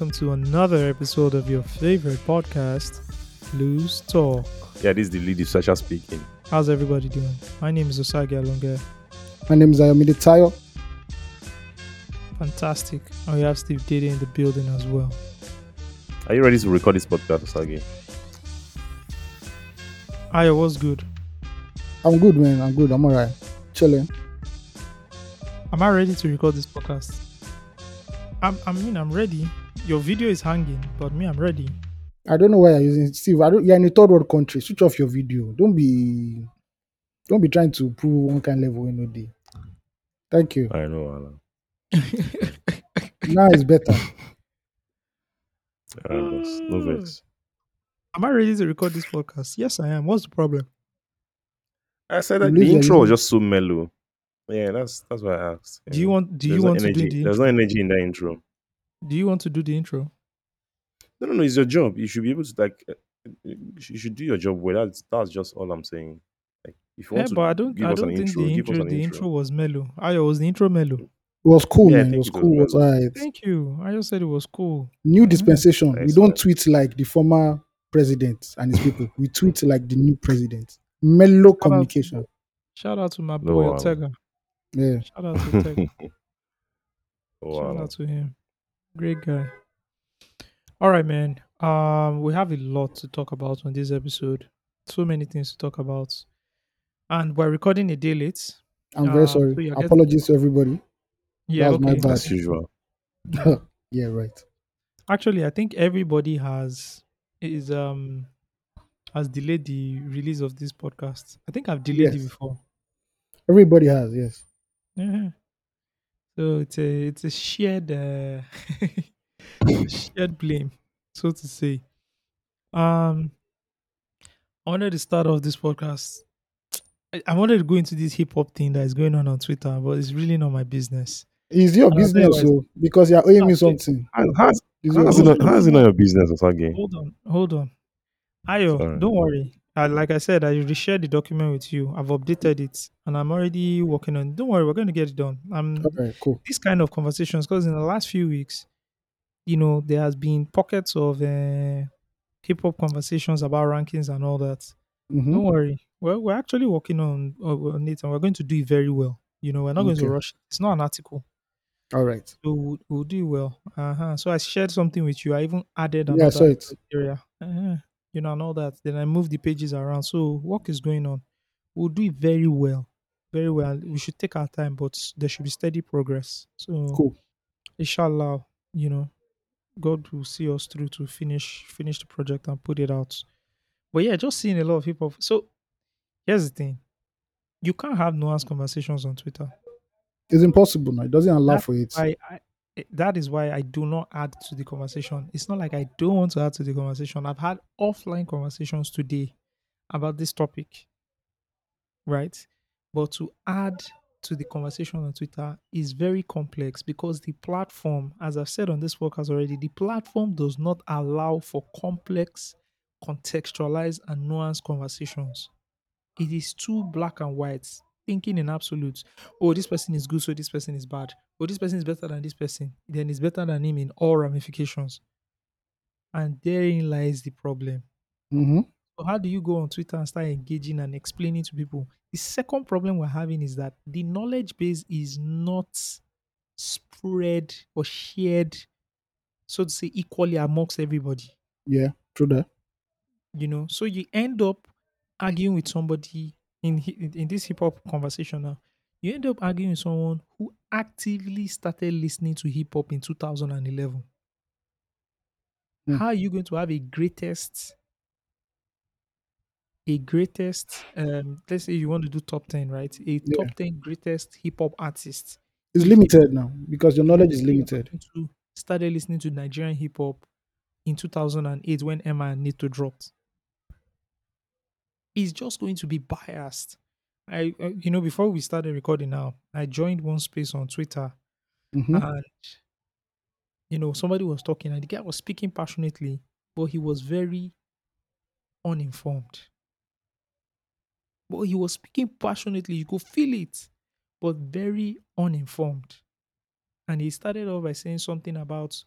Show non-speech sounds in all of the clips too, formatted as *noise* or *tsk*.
and you are welcome to another episode of your favorite podcast, Loose Talk. Yeah, this is the lead researcher speaking. How's everybody doing? My name is Osagie Alonge. My name is Ayomide Tayo. Fantastic. And we have Steve Dede in the building as well. Are you ready to record this podcast, Osagie? Ayo, what's good? I'm good, man. I'm good. I'm alright. Chilling. Am I ready to record this podcast? I'm, I mean, I'm ready. Your video is hanging, but me, I'm ready. I don't know why you're using Steve. I don't. You're in a third world country. Switch off your video. Don't be. Don't be trying to prove one kind level in a day. Thank you. I know, Alan. *laughs* Now it's better. Uh, no vex. Am I ready to record this podcast? Yes, I am. What's the problem? I said that the intro was just so mellow. Yeah, that's that's why I asked. Do you want? Do you There's want no to do energy. the There's no energy in that intro. Do you want to do the intro? No, no, no. It's your job. You should be able to like. uh, You should do your job well. That's that's just all I'm saying. Like, if you Yeah, to but I don't. give I don't think intro, the intro. The intro. intro was mellow. I was the intro mellow? It was cool, Yeah, man. It was it cool. It was mellow. alright. Thank you. I just said it was cool. New dispensation. We don't tweet like the former president and his people. We tweet like the new president. Mellow out- communication. Shout out to my No, boy Ortega. Yeah. Shout out to Ortega. Oh, *laughs* Shout out to him. Great guy. All right, man. Um, we have a lot to talk about on this episode. So many things to talk about, and we're recording a day late. I'm Uh, very so sorry. you're getting- Apologies to everybody. Yeah, was my okay. bad. As usual. *laughs* yeah, right. Actually, I think everybody has is um has delayed the release of this podcast. I think I've delayed it before. Everybody has, yes. Yeah. So it's a it's a shared uh, *laughs* shared blame, so to say. Um, I wanted to start off this podcast. I, I wanted to go into this hip hop thing that is going on on Twitter, but it's really not my business. It's your I'll tell you business, why. so because you're owing me something. How's, It's your how's, it not, how's it not your business, Osagie? Hold on, hold on. Ayo, Sorry. don't worry. Uh, like I said, I reshared the document with you. I've updated it, and I'm already working on. Don't worry, we're going to get it done. I'm Okay, cool. this kind of conversations because in the last few weeks, you know, there has been pockets of uh, hip hop conversations about rankings and all that. hmm Don't worry, we're we're actually working on on it, and we're going to do it very well. You know, we're not going to rush. It's not an article, All right. so we'll, we'll do well. Uh-huh. So I shared something with you. I even added Yeah, I another saw it. criteria. Uh-huh. You know, and all that. Then I move the pages around. So work is going on. We'll do it very well, very well. We should take our time, but there should be steady progress. So Cool. inshallah, you know, God will see us through to finish finish the project and put it out. But yeah, just seeing a lot of people. So here's the thing: you can't have nuanced conversations on Twitter. It's impossible now. It doesn't allow That's for it. I, I that is why I do not add to the conversation. It's not like I don't want to add to the conversation. I've had offline conversations today about this topic, right? But to add to the conversation on Twitter is very complex because the platform, as I've said on this podcast already, the platform does not allow for complex, contextualized, and nuanced conversations. It is too black and white, thinking in absolutes. Oh, this person is good, so this person is bad. Oh, this person is better than this person, then it's better than him in all ramifications. And therein lies the problem. hmm So how do you go on Twitter and start engaging and explaining to people? The second problem we're having is that the knowledge base is not spread or shared, so to say, equally amongst everybody. Yeah, true that. You know, so you end up arguing with somebody in hi- in this hip hop conversation now. You end up arguing with someone who actively started listening to hip hop in 2011. Hmm. How are you going to have a greatest a greatest um let's say you want to do top 10 right a Yeah. top 10 greatest hip-hop artists It's limited now because your knowledge is Let's say you're limited. started listening to nigerian hip-hop in 2008 when emma and Naeto dropped it's just going to be biased. I uh, you know before we started recording now i joined one space on twitter hmm and you know somebody was talking and the guy was speaking passionately but he was very uninformed. But he was speaking passionately. You could feel it but very uninformed. And he started off by saying something about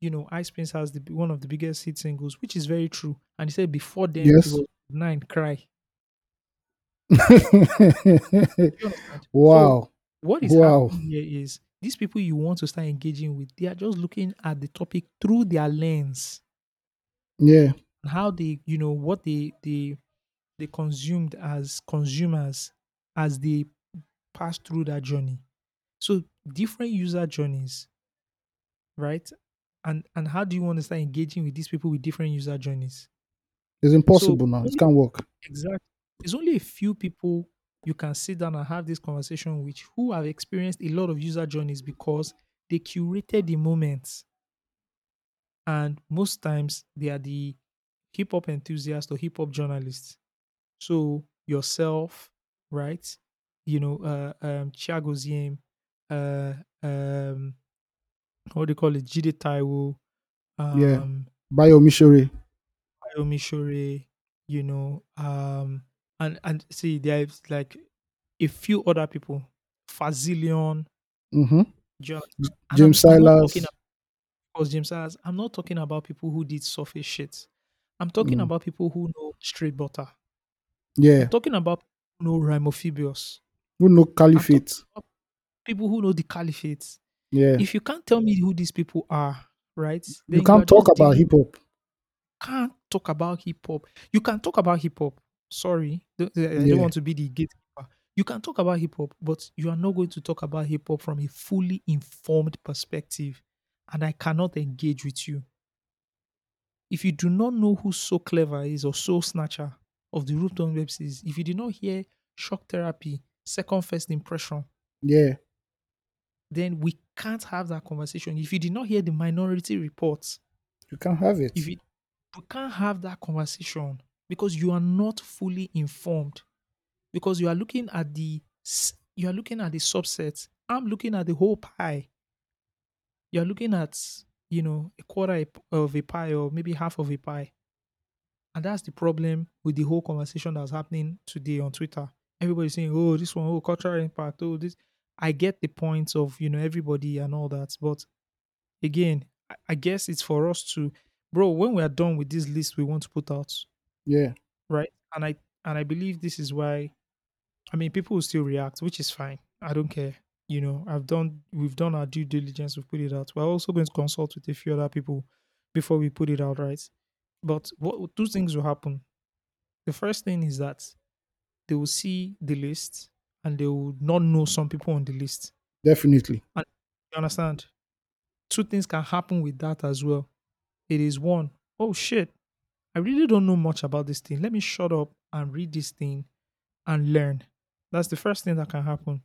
you know, Ice Prince has the one of the biggest hit singles, which is very true. And he said before then he Yes. was nine cry. Understand? *laughs* So wow. what is Wow. happening here is these people you want to start engaging with, they are just looking at the topic through their lens Yeah. and how they, you know, what they they they consumed as consumers as they pass through that journey. So different user journeys, right? And and how do you want to start engaging with these people with different user journeys? It's So impossible now. It can't work. exactly there's only a few people you can sit down and have this conversation with who have experienced a lot of user journeys because they curated the moments and most times they are the hip hop enthusiasts or hip hop journalists. So yourself, right? You know, uh, um, Thiago Ziem, uh, um, what do you call it? Jide Taiwo, Yeah. um, Bayo Mishore. Ayomi Shore, you know, um, and and see, there's like a few other people, Fazilion, Mm-hmm. John, James I'm not talking Silas. because James Silas. I'm not talking about people who did surface shit. I'm talking Mm. about people who know straight butter. Yeah. I'm talking about know Rhymophobius. Who know Caliphate? people who know the Caliphate. Yeah. If you can't tell me who these people are, right, You then you are can't talk about hip hop. Can't talk about hip hop. You can talk about hip hop. Sorry, I don't Yeah. want to be the gatekeeper. You can talk about hip hop, but you are not going to talk about hip hop from a fully informed perspective. And I cannot engage with you. If you do not know who So Clever is or Soul Snatcher of the Rupton Web series, if you did not hear Shock Therapy, Second First Impression, Yeah. then we can't have that conversation. If you did not hear the Minority Reports, You can't have it. if you we can't have that conversation because you are not fully informed. Because you are looking at the you are looking at the subset. I'm looking at the whole pie. You're looking at you know a quarter of a pie or maybe half of a pie. And that's the problem with the whole conversation that's happening today on twitter. Everybody's saying oh this one oh cultural impact oh this i get the points of you know everybody and all that. But again i guess it's for us to bro when we are done with this list we want to put out yeah. right and i and i believe this is why i mean people will still react which is fine. I don't care you know i've done we've done our due diligence we've put it out. We're also going to consult with a few other people before we put it out right? But what two things will happen. The first thing is that they will see the list and they will not know some people on the list. Definitely. you understand? Two things can happen with that as well it is one, oh shit, I really don't know much about this thing. Let me shut up and read this thing and learn. That's the first thing that can happen.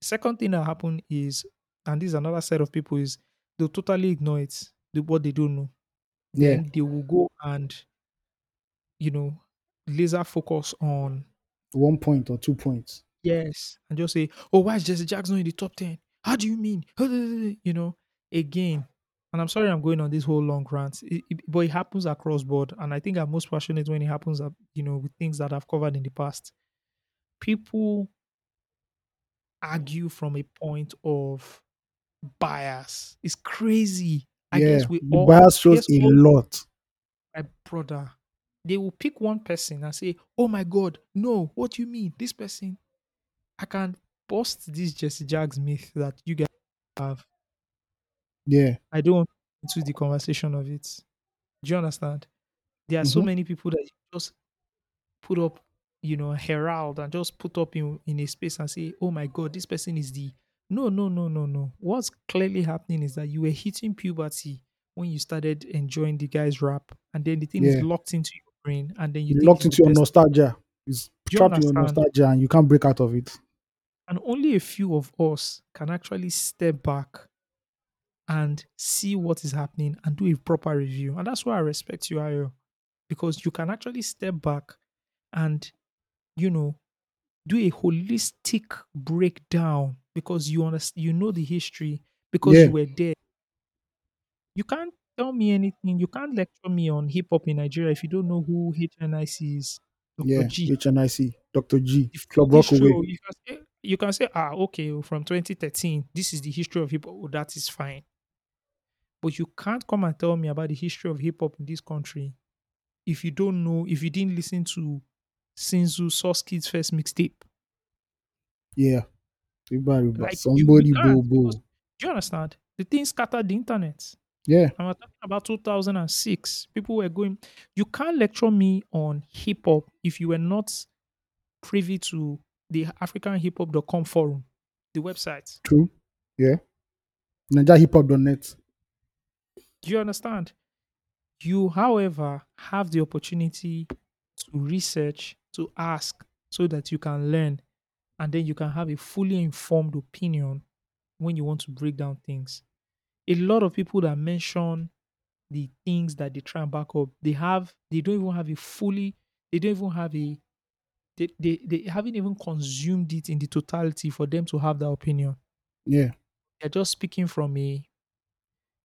The second thing that happen is, and this is another set of people, is they'll totally ignore it, what they don't know. Yeah. Then they will go and, you know, laser focus on One point or two points. yes, and just say, oh, why is Jesse Jagz in the top 10? How do you mean? *laughs* You know, again, and I'm sorry I'm going on this whole long rant, it- it- but it happens across board. And I think I'm most passionate when it happens, uh, you know, with things that I've covered in the past. People argue from a point of bias. It's crazy. I yeah. guess we all, bias shows a lot. my brother, they will pick one person and say, "Oh my God, no! What do you mean? This person?" I can bust this Jesse Jagz myth that you guys have. Yeah. I don't want into the conversation of it. Do you understand? There are so Mhm. many people that you just put up, you know, herald and just put up in in a space and say, "Oh my God, this person is the." No, no, no, no, no. What's clearly happening is that you were hitting puberty when you started enjoying the guy's rap, and then the thing is Yeah. locked into your brain, and then you You think locked it's the into your best nostalgia. It's Do you trapped in your understand? nostalgia and you can't break out of it. And only a few of us can actually step back and see what is happening and do a proper review. And that's why I respect you, Ayo, because you can actually step back and, you know, do a holistic breakdown because you understand, you know the history because Yeah. you were there. You can't tell me anything. You can't lecture me on hip hop in Nigeria if you don't know who HNIC is. Dr. Yeah. G. HNIC. Dr. G. full Club Rockaway. you can say you can say ah okay oh, from 2013 this is the history of hip hop oh, that is fine But you can't come and tell me about the history of hip hop in this country if you don't know, if you didn't listen to Sinzu Sauce Kid's first mixtape. Yeah. Riba. Like, Somebody can't, bobo. Do you understand? The thing scattered the internet. Yeah. We're talking about 2006. People were going. You can't lecture me on hip hop if you were not privy to the AfricanHipHop.com forum, the website. True. Yeah. NigerHipHop.net. Do you understand? You, however, have the opportunity to research, to ask, so that you can learn, and then you can have a fully informed opinion when you want to break down things. A lot of people that mention the things that they try and back up, they have, they don't even have a fully, they don't even have a, they, they, they haven't even consumed it in the totality for them to have that opinion. Yeah. They're just speaking from a,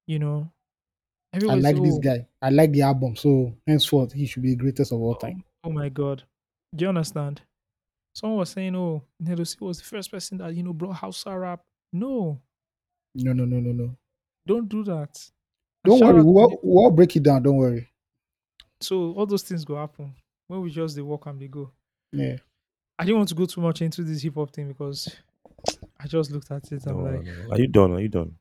you know, I like say, this "Oh, guy. I like the album. So henceforth, he should be the greatest of all time. Oh, oh my god. Do you understand? Someone was saying, oh, Naeto C was the first person that, you know, brought Hausa rap. No, No, no, no, no, no. don't do that. Don't shout worry. We'll, we'll break it down. Don't worry. So all those things go happen when we just the walk and they go. Yeah. I didn't want to go too much into this hip hop thing because I just looked at it. I'm No, like, no, no. Are you done? Are you done?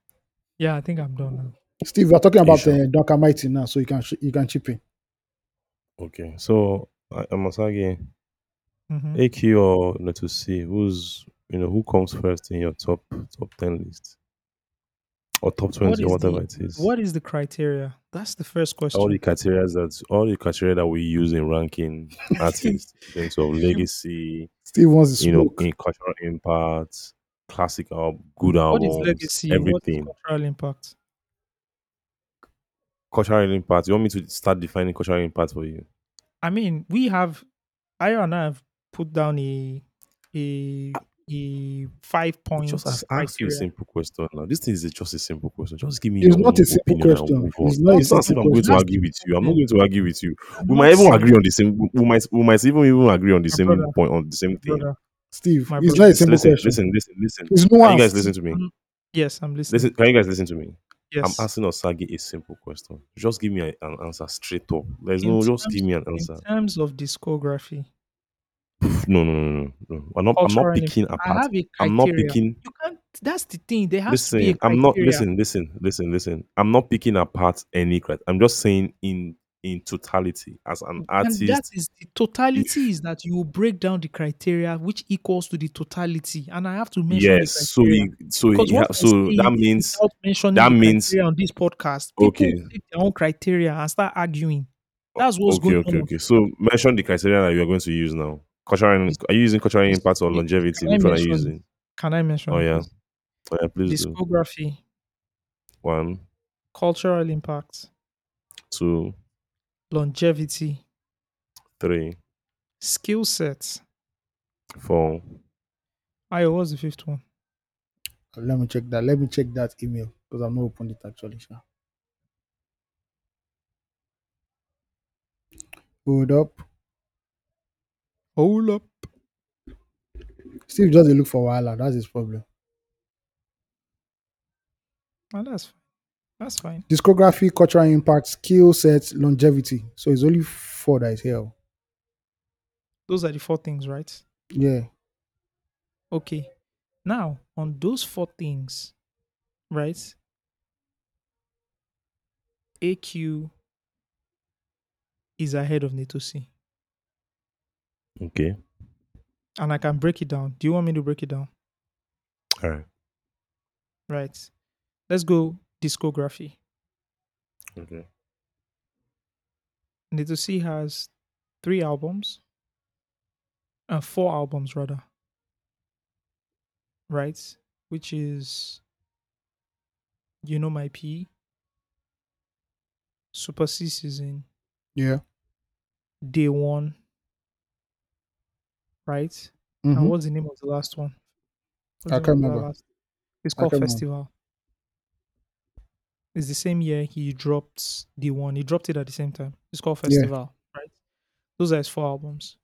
yeah, I think I'm done now. Steve, we're talking about sure? uh, Duncan Mighty now, so you can sh- you can chip in. Okay. So I- Amasagi, Mhm. AQ or Naeto C, who's you know who comes first in your top top ten list or top twenty is or whatever the- it is? What is the criteria? That's the first question. all the criteria that all the criteria that we use in ranking *laughs* artists in terms of legacy, Steve wants to you know, in cultural impact, classic album, good what albums, is legacy? What is everything. cultural impact? Cultural impact. You want me to start defining cultural impact for you? I mean, we have I and I have put down a a a five points Just ask, ask you a simple question now. This thing is just a simple question. Just give me It's not a simple opinion question. move on. It's not a It's not as if simple I'm going to question. argue with you. I'm not going to argue with you. I'm We might even saying- agree on the same. We might. We might even even agree on the My same brother. point on the same thing. brother. Steve, My it's brother. not a simple Listen, question. listen, listen, listen. It's Can you guys nuanced. listen to me? Mm-hmm. Yes, I'm listening. Listen, can you guys listen to me? Yes. I'm asking Osagie a simple question. Just give me a- an answer straight up. There's In no, just terms- give me an answer. in answer. terms of discography, No, no, no, no, no. I'm not. I'm cultural not picking I apart. have a I'm not criteria. picking. You can't. That's the thing. There has to be a Listen, I'm not. Listen, listen, listen, listen. I'm not picking apart any credit. I'm just saying in in totality as an artist. And that is the totality is that you break down the criteria, which equals to the totality. And I have to mention yes. So he, so he, ha- so that means that means- on this podcast, people Okay. take their own criteria and start arguing. That's what's okay, going okay, on. okay. So mention the criteria that you are going to use now. Cultural. Are you using cultural impact or longevity? Can I Which one are you mention using? Can I mention? Oh yeah. Oh, yeah, please do. Discography, One, cultural impact, two, longevity, three, skill sets. four. I was the fifth one? Let me check that. Let me check that email because I'm not opened it actually. Sha. Hold up. Hold up. Steve doesn't look for Wahala. That's his problem. And that's fine. That's fine. Discography, cultural impact, skill sets, longevity. So it's only four that is here. Oh. Those are the four things, right? Yeah. Okay. Now, on those four things, right? AQ is ahead of Naeto C. Okay. And I can break it down. Do you want me to break it down? All right. Right. Let's go discography. Okay. Naeto C has three albums. Uh, four albums rather. Right? Which is You Know My P, Super C Season, Yeah. Day One. Right? Mhm. And what's the name of the last one? What's I can't name of that remember. last- It's called can't remember. It's the same year he dropped the one. He dropped it at the same time. It's called Yeah. Festival, right? Those are his four albums.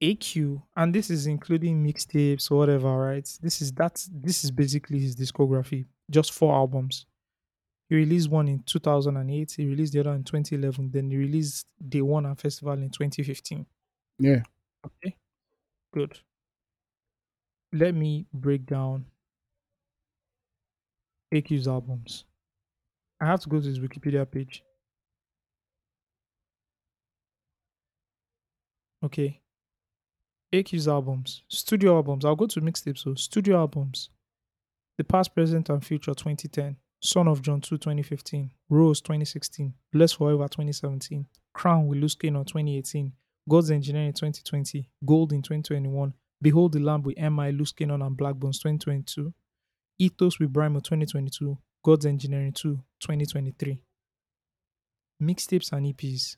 AQ, and this is including mixtapes or whatever, right? This is that. This is basically his discography. Just four albums. He released one in 2008. He released the other in 2011. Then he released Day One and Festival in 2015. Yeah. Okay, good. Let me break down AQ's albums. I have to go to his Wikipedia page. Okay. AQ's albums, studio albums. I'll go to mixtapes. So, studio albums. The Past, Present, and Future 2010. Son of John 2 2015. Rose 2016. Blessed Forever 2017. Crown with Loose Kaynon 2018. God's Engineering 2020. Gold in 2021. Behold the Lamb with MI, Loose Kaynon, and Blaqbonez 2022. Ethos with Brimo 2022. God's Engineering 2 2023. Mixtapes and EPs.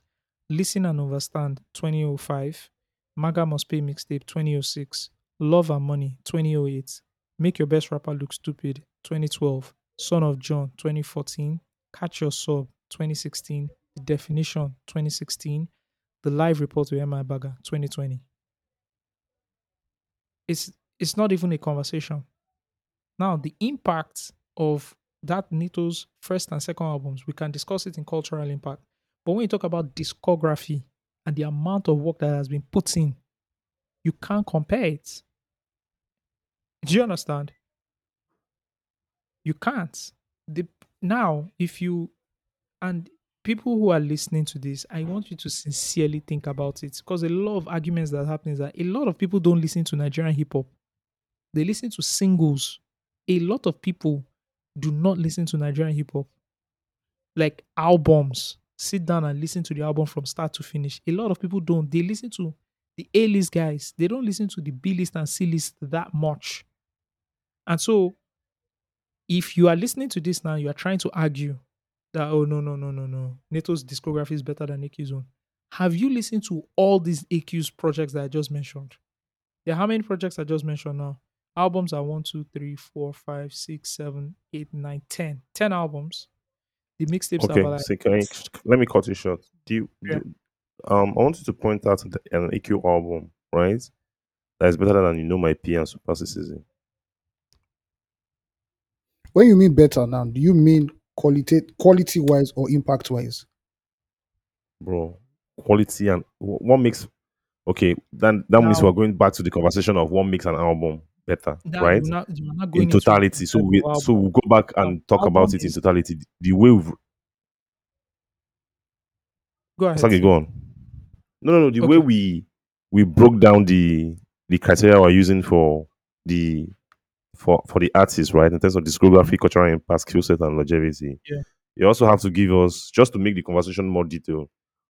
Listen and Understand 2005. Maga Must Pay Mixtape 2006. Love and Money 2008. Make Your Best Rapper Look Stupid 2012. Son of John 2014. Catch Your Sub 2016. The Definition 2016. The Live Report with MI Bagger 2020. It's it's not even a conversation. Now the impact of that Naeto's first and second albums, we can discuss it in cultural impact. But when you talk about discography and the amount of work that has been put in, you can't compare it. Do you understand? You can't. The, now, if you and people who are listening to this, I want you to sincerely think about it because a lot of arguments that happen is that a lot of people don't listen to Nigerian hip hop. They listen to singles. A lot of people do not listen to Nigerian hip hop. Like albums. Sit down and listen to the album from start to finish. A lot of people don't. They listen to the A list guys. They don't listen to the B list and C list that much. And so, if you are listening to this now, you are trying to argue that, oh, no, no, no, no, no. Naeto's discography is better than AQ's own. Have you listened to all these AQ's projects that I just mentioned? There are how many projects I just mentioned now? Albums are one, two, three, four, five, six, seven, eight, nine, ten. Ten albums. The mixtapes Okay, are like so can I, let me cut it short. Do you, Yeah. do- um, I wanted to point out the, an AQ album, right? That is better than you know my P and Super Season. When you mean better now, do you mean quality quality wise or impact wise? bro. Quality and wh- what makes okay. Then that means we're going back to the conversation of what makes an album better, Now right? You're not, you're not going In totality. So we album. so we'll go back and talk about it in totality. The way we've go ahead. Go on. No, no, no. The way we we broke down the the criteria we're using for the for for the artists, right? In terms of discography, cultural impact, skill set, and longevity. Yeah. You also have to give us just to make the conversation more detailed,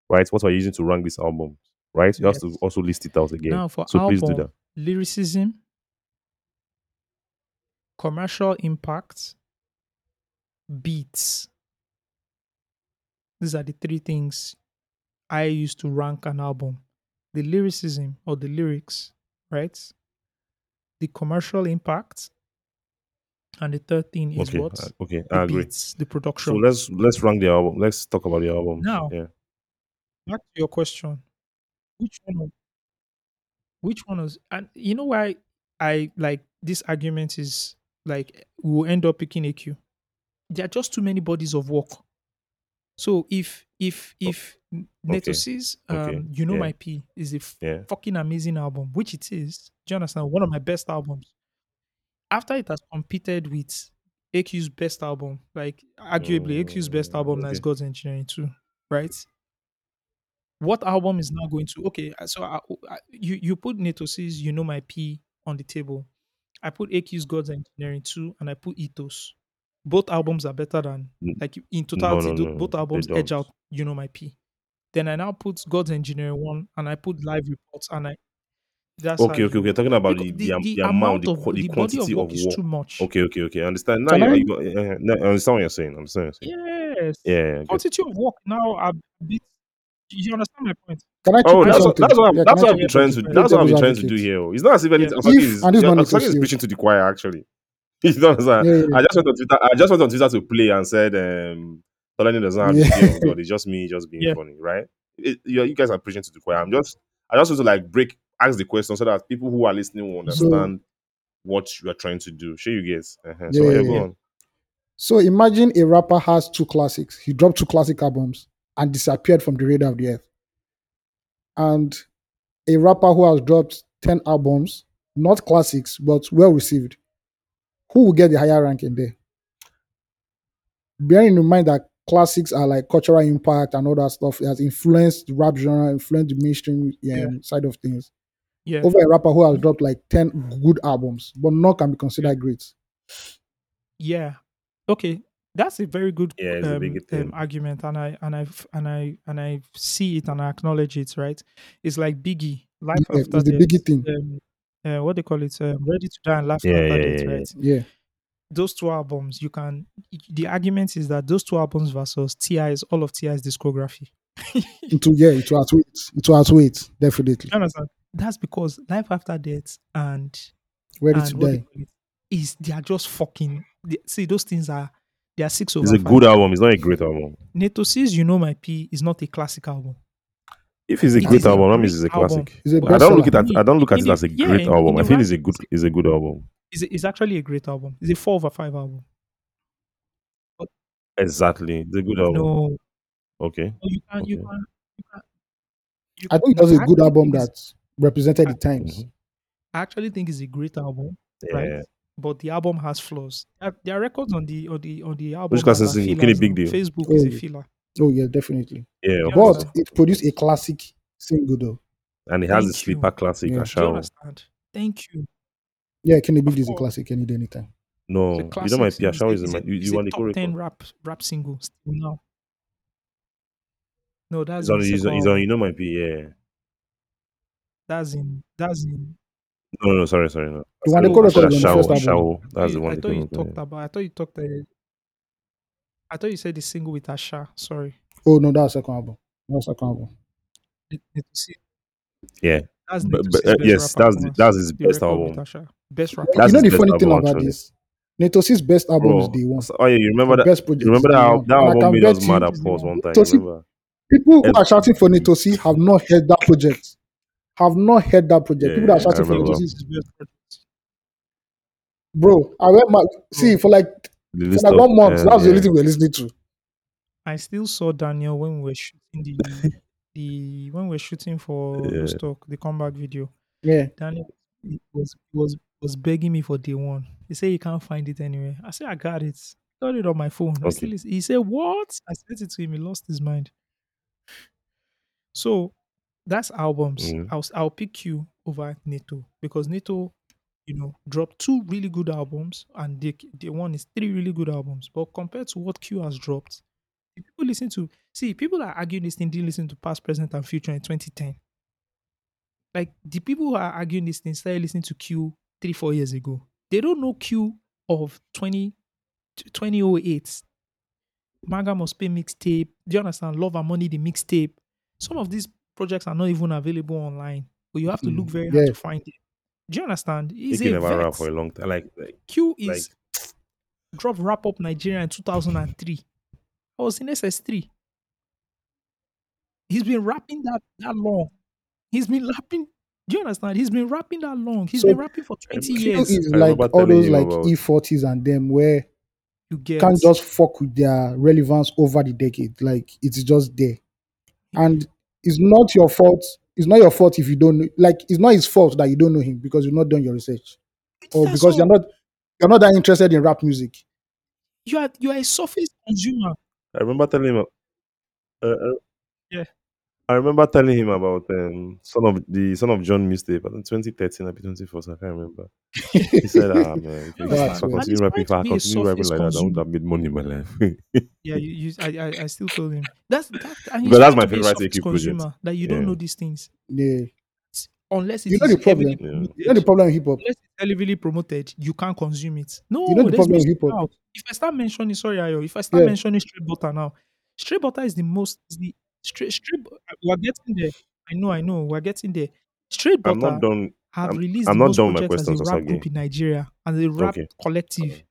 right? What we're using to rank this album, right? You have to also list it out again. Now for so album, please do that. lyricism, commercial impact, beats. These are the three things I used to rank an album. The lyricism or the lyrics, right? The commercial impact. And the third thing is Okay, what? uh, okay, The I agree. beats, the So production. let's let's rank the album. Let's talk about the album. Now, yeah. back to your question which one of, which one was and you know why i like this argument is like we'll end up picking aq there are just too many bodies of work. So if if if Naeto okay, says um okay, you know yeah. my p is a f- Yeah. fucking amazing album which it is. Do you understand? One of my best albums. After it has competed with aq's best album like arguably aq's best Mm, album that is okay. god's engineering too right? What album is now going to okay uh, so I, I, you you put Naeto C's you know my p on the table i put aq's god's engineering 2 and i put ethos both albums are better than like in totality no, tho- no, both albums edge out you know my p then i now put god's engineering 1 and i put live reports and i that's Okay, okay, okay. Talking about the the, the, the, amount, the, of the body of quantity work of is work. too much Okay, okay, okay. I understand. Now you, I? you uh, now I understand what you're saying. I'm saying. yes Yeah, quantity of work now are bit you understand my point Can I Oh, in that's what, that's what, I'm, Yeah, that's what I've chip been in trying to. That's what I've Play trying to do here. It's not as if anything. Yeah. If is, and this is yeah, not is preaching to the choir. Actually, *laughs* you know what I'm saying? Yeah, yeah, I just went on Twitter. I just went on Twitter to play and said, um, Tolani doesn't have the yeah. fear God. It's just me, just being yeah funny, right? It, you, you guys are preaching to the choir. I'm just, I just want to like break, ask the question so that people who are listening will So understand what you are trying to do. Sure, you guys. Uh-huh. yeah, So yeah, yeah, go yeah. on. So imagine a rapper has two classics. He dropped two classic albums and disappeared from the radar of the earth. And a rapper who has dropped 10 albums, not classics, but well received, who will get the higher ranking there? Bearing in mind that classics are like cultural impact and all that stuff, it has influenced the rap genre, influenced the mainstream um, Yeah. side of things. Yeah. Over a rapper who has dropped like 10 good albums, but none can be considered great. Yeah. Okay. That's a very good Yeah, it's a um, um, argument, and I and I and I and I see it and I acknowledge it. Right? It's like Biggie, Life Yeah, After the Death. biggie thing. Um, uh, what they call it? Um, Ready to Die and Life Yeah, After yeah, Death. yeah, Right? Yeah. Those two albums, you can. The argument is that those two albums versus Ti's all of Ti's discography. *laughs* It will, yeah, it will outweigh it. It will outweigh definitely. You understand? That's because Life After Death and Ready and to die. is they are just fucking. They, see, those things are they are six over It's a five. good album. It's not a great album. Neto says you know my P is not a classic album. If it's a It great is a album, that means it's a album. classic. It's a I don't look bestseller. at I don't look at In it as a yeah, great in album. the I feel it's a good it's a good album. It's, it's actually a great album. It's a four over five album. Exactly. It's a good album. No, Okay. no, you can't. You can't. You can't. You I think it can't- was a I good album that represented the times. Mhm. I actually think it's a great album, Yeah. right? But the album has flaws. Uh, There are records on the on the on the album. Which class that is are it? Kini fillers Big. Deal? Facebook Oh, is a filler. Oh yeah, definitely. Yeah, Yeah, course. But it produced a classic single though. And it has the Thank sleeper you. classic Yeah. yeah. Do you understand? Thank you. Yeah, Kini Big Of is a course. classic any day, anytime. No, you classic. know my It's is a- my you, you want the top ten rap rap single still now. No, that's It's on, in it's on, second it's on you know my P, yeah. That's in that's in No, no, sorry, sorry, no. The one they call record is on Shao, the first album. Shao, that's the I one they thought you came up with, talked about. I thought you talked. Uh, I thought you said the single with Asha. Sorry. Oh no, that's second album. That's second album. Need- need to see. Yeah. That's But- but, best uh, yes, that's the- that's his The best album. with Asha. Best rapper. That's you know the funny thing about actually. this? Naeto C's best album Bro, is day one. oh yeah, you remember The that? best project You remember is that, Day al- One. that And album can made us mad at is pause one time. Tosi- Remember? people who are shouting for Naeto C have not heard that project. Have not heard that project. Yeah, people that are shouting for remember. Is best project. bro. I went my see for like The for list like one month. uh, that was the only thing we were listening to. I still saw Daniel when we were shooting the the when we were shooting for *laughs* Yeah. Stock the comeback video. Yeah, Daniel was was was begging me for day one. He said he can't find it anywhere. I said I got it. Got it on my phone. I still lis- he said what? I sent it to him. He lost his mind. So that's albums. Mhm. I'll I'll pick you over Naeto because Naeto, you know, dropped two really good albums and the the one is three really good albums. But compared to what Q has dropped, if people listen to see people are arguing this thing didn't listen to past, present, and future in 2010 like the people who are arguing this thing started listening to Q three, four years ago. They don't know Q of 20, 2008. Maga must pay mixtape. Do you understand? Love and money, the mixtape. Some of these projects are not even available online, but you have to look Mm, very yeah. hard to find it. Do you understand? He's He a never rap vet. for a long time. Like, like Q is *sniffs* drop wrap up Nigeria in 2003. I was in SS3. He's been rapping that that long. He's been rapping. Do you understand? He's been rapping that long. He's So, been rapping for 20 Q years. is like all those like about- E40s and them where You you get can't just fuck with their relevance over the decade. Like it's just there, and it's not your fault. It's not your fault if you don't know. Like it's not his fault that you don't know him because you've not done your research, or That's because all. you're not you're not that interested in rap music. you are you are a surface consumer. I remember telling him. Uh, uh, Yeah. I remember telling him about um, son of the son of John mixtape. I think 2013, maybe 2014. I can't remember. He said, "Ah *laughs* man, if, Yeah, if I weird. continue And rapping, he's if I trying to be a continue rapping surface like that, I consumer. won't have made money in my life." Yeah, you, you I, I I still told him that's that. And But that's my to be a favorite surface AQ project. consumer that you don't Yeah. know these things Yeah, unless it you know the problem. Yeah. You know the problem with hip hop. unless it's heavily promoted, you can't consume it. No, You know the there's problem with hip hop? out. If I start mentioning, sorry, Ayo, if I start Yeah. mentioning straight butter now, straight butter is the most is the straight straight. bu- We're getting there. I know, I know, we're getting there. Straight I'm butter not done. have I'm- released I'm the not most done with my projects as a questions, rap Osagie. group in Nigeria and a rap Okay. collective.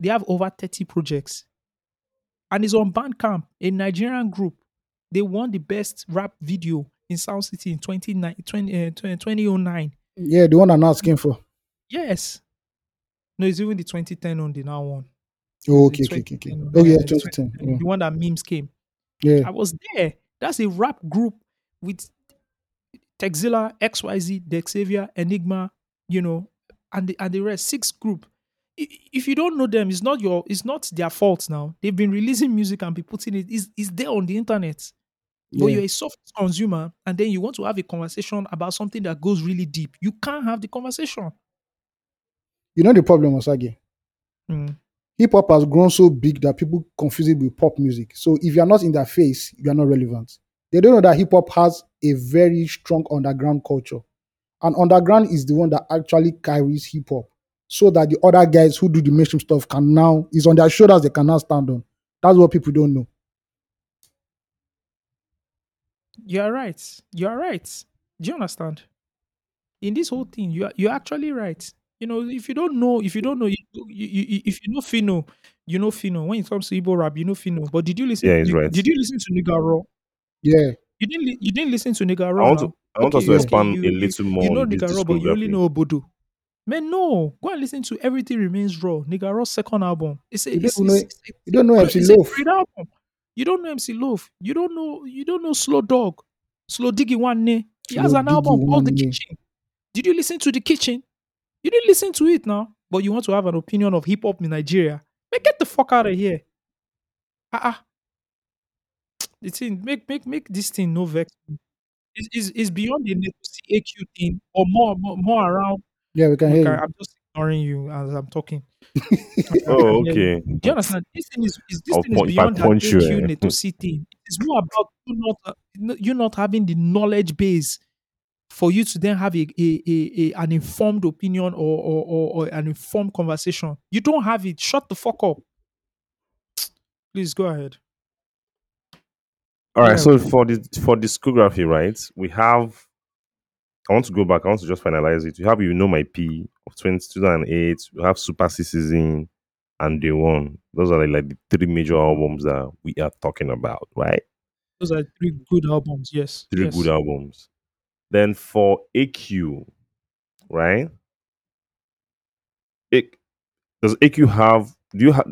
They have over 30 projects. And it's on Bandcamp, a Nigerian group. They won the best rap video in Soundcity in 29 20, uh, 2009. Yeah, the one I'm asking for. Yes. No, it's even the 2010 one they now won. Oh, okay, okay, okay, okay. 2010? Oh yeah, Uh, 2010. 2010, Yeah. The one that memes came. yeah. I was there. That's a rap group with Texzilla, XYZ, Dexavia, Enigma, you know, and the and the rest. Six group. If you don't know them, it's not your it's not their fault now. They've been releasing music and be putting it is is there on the internet. But Yeah. you're a soft consumer, and then you want to have a conversation about something that goes really deep. You can't have the conversation. You know the problem, Osagie? Mm. Hip hop has grown so big that people confuse it with pop music. So if you're not in their face, you are not relevant. They don't know that hip hop has a very strong underground culture. And underground is the one that actually carries hip hop. So that the other guys who do the mainstream stuff can now, is on their shoulders, they can now stand on. That's what people don't know. You're right. You're right. Do you understand? In this whole thing, you are you're actually right. You know, if you don't know, if you don't know, you, you, you, if you know Phyno, you know Phyno. When it comes to Igbo rap, you know Phyno. But did you listen? Yeah, he's did, right. did you listen to Nigga Raw? Yeah. You didn't. li- You didn't listen to Nigga I Raw want now. to I want us Okay, to okay, expand you- a you- little more You know on this Nigga Raw, but you only discography. know Obodo. Man, no. Go and listen to Everything Remains Raw. Nigga Raw's second album. It's a, You it's, don't know- it's, it's, You don't know MC it's a Loaf. great album. You don't know MC Loph. You don't know. You don't know Slow Dog. Slow Diggy One He has Slow an Diggy album called The Nwanne. Kitchen. Did you listen to The Kitchen? You didn't listen to it now, but you want to have an opinion of hip hop in Nigeria. Man, get the fuck out of here. Ah, ah. The thing make make make this thing no vex. me. It's, it's, it's beyond the AQ thing, or more more, more around. Yeah, we can Okay, hear you. I'm just ignoring you as I'm talking. *laughs* Oh, okay. Do you understand? This thing is, is this I'll thing is punch- if I beyond that punch you, AQ eh. Thing. It's more about you not uh, you not having the knowledge base for you to then have a, a, a, a an informed opinion or, or, or, or an informed conversation. You don't have it. Shut the fuck up. Please go ahead. All right. Yeah. So for the for discography, right? We have. I want to go back. I want to just finalize it. We have you know my P of 20, 2008. We have Super Season and Day One. Those are like, like the three major albums that we are talking about, right? Those are three good albums. Yes. Three yes. good albums. Then for AQ, right? A- does AQ have? Do you have?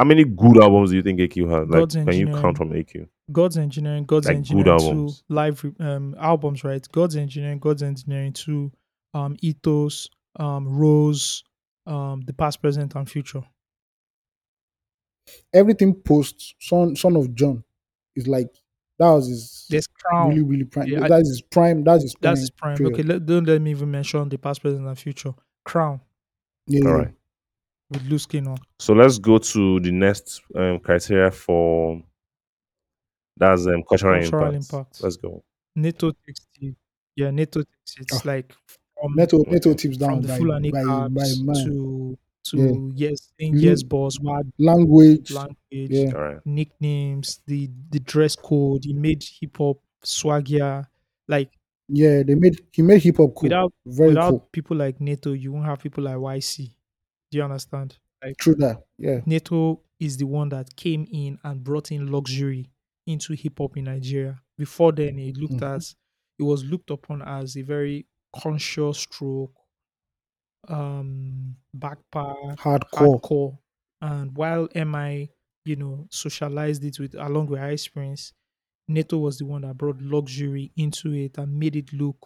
How many good albums do you think AQ has? Like, God's can you count from AQ? God's Engineering, God's Like Engineering two live um albums, right? God's Engineering, God's Engineering two, um Ethos, um Rose, um The Past, Present, and Future. Everything post Son Son of John is like that was his There's Crown. really really prime. Yeah, I- that's his prime. That's his prime. That's his prime. period. Okay, let, don't let me even mention The Past, Present, and Future. Crown Yeah, All yeah. right. with Lou Skin on. So let's go to the next um, criteria for that's um, cultural, Cultural impact. impact. Let's go. Naeto takes it. Yeah, Naeto takes. It's Ah. like from, Naeto Naeto tips from down the by, Fulani by, by Cabs to to Yeah. yes, saying yes, boss, what language. language, Yeah. All right. nicknames, the the dress code. He made hip hop swaggier. Like Yeah, they made he made hip hop cool. without Very without cool. people like Naeto, you won't have people like Ycee. Do you understand? Like True that. Yeah. Naeto is the one that came in and brought in luxury into hip hop in Nigeria. Before then, it looked Mhm. as it was looked upon as a very conscious stroke, um, backpack, Hardcore. hardcore. And while MI, you know, socialized it with along with Ice Prince, Naeto was the one that brought luxury into it and made it look,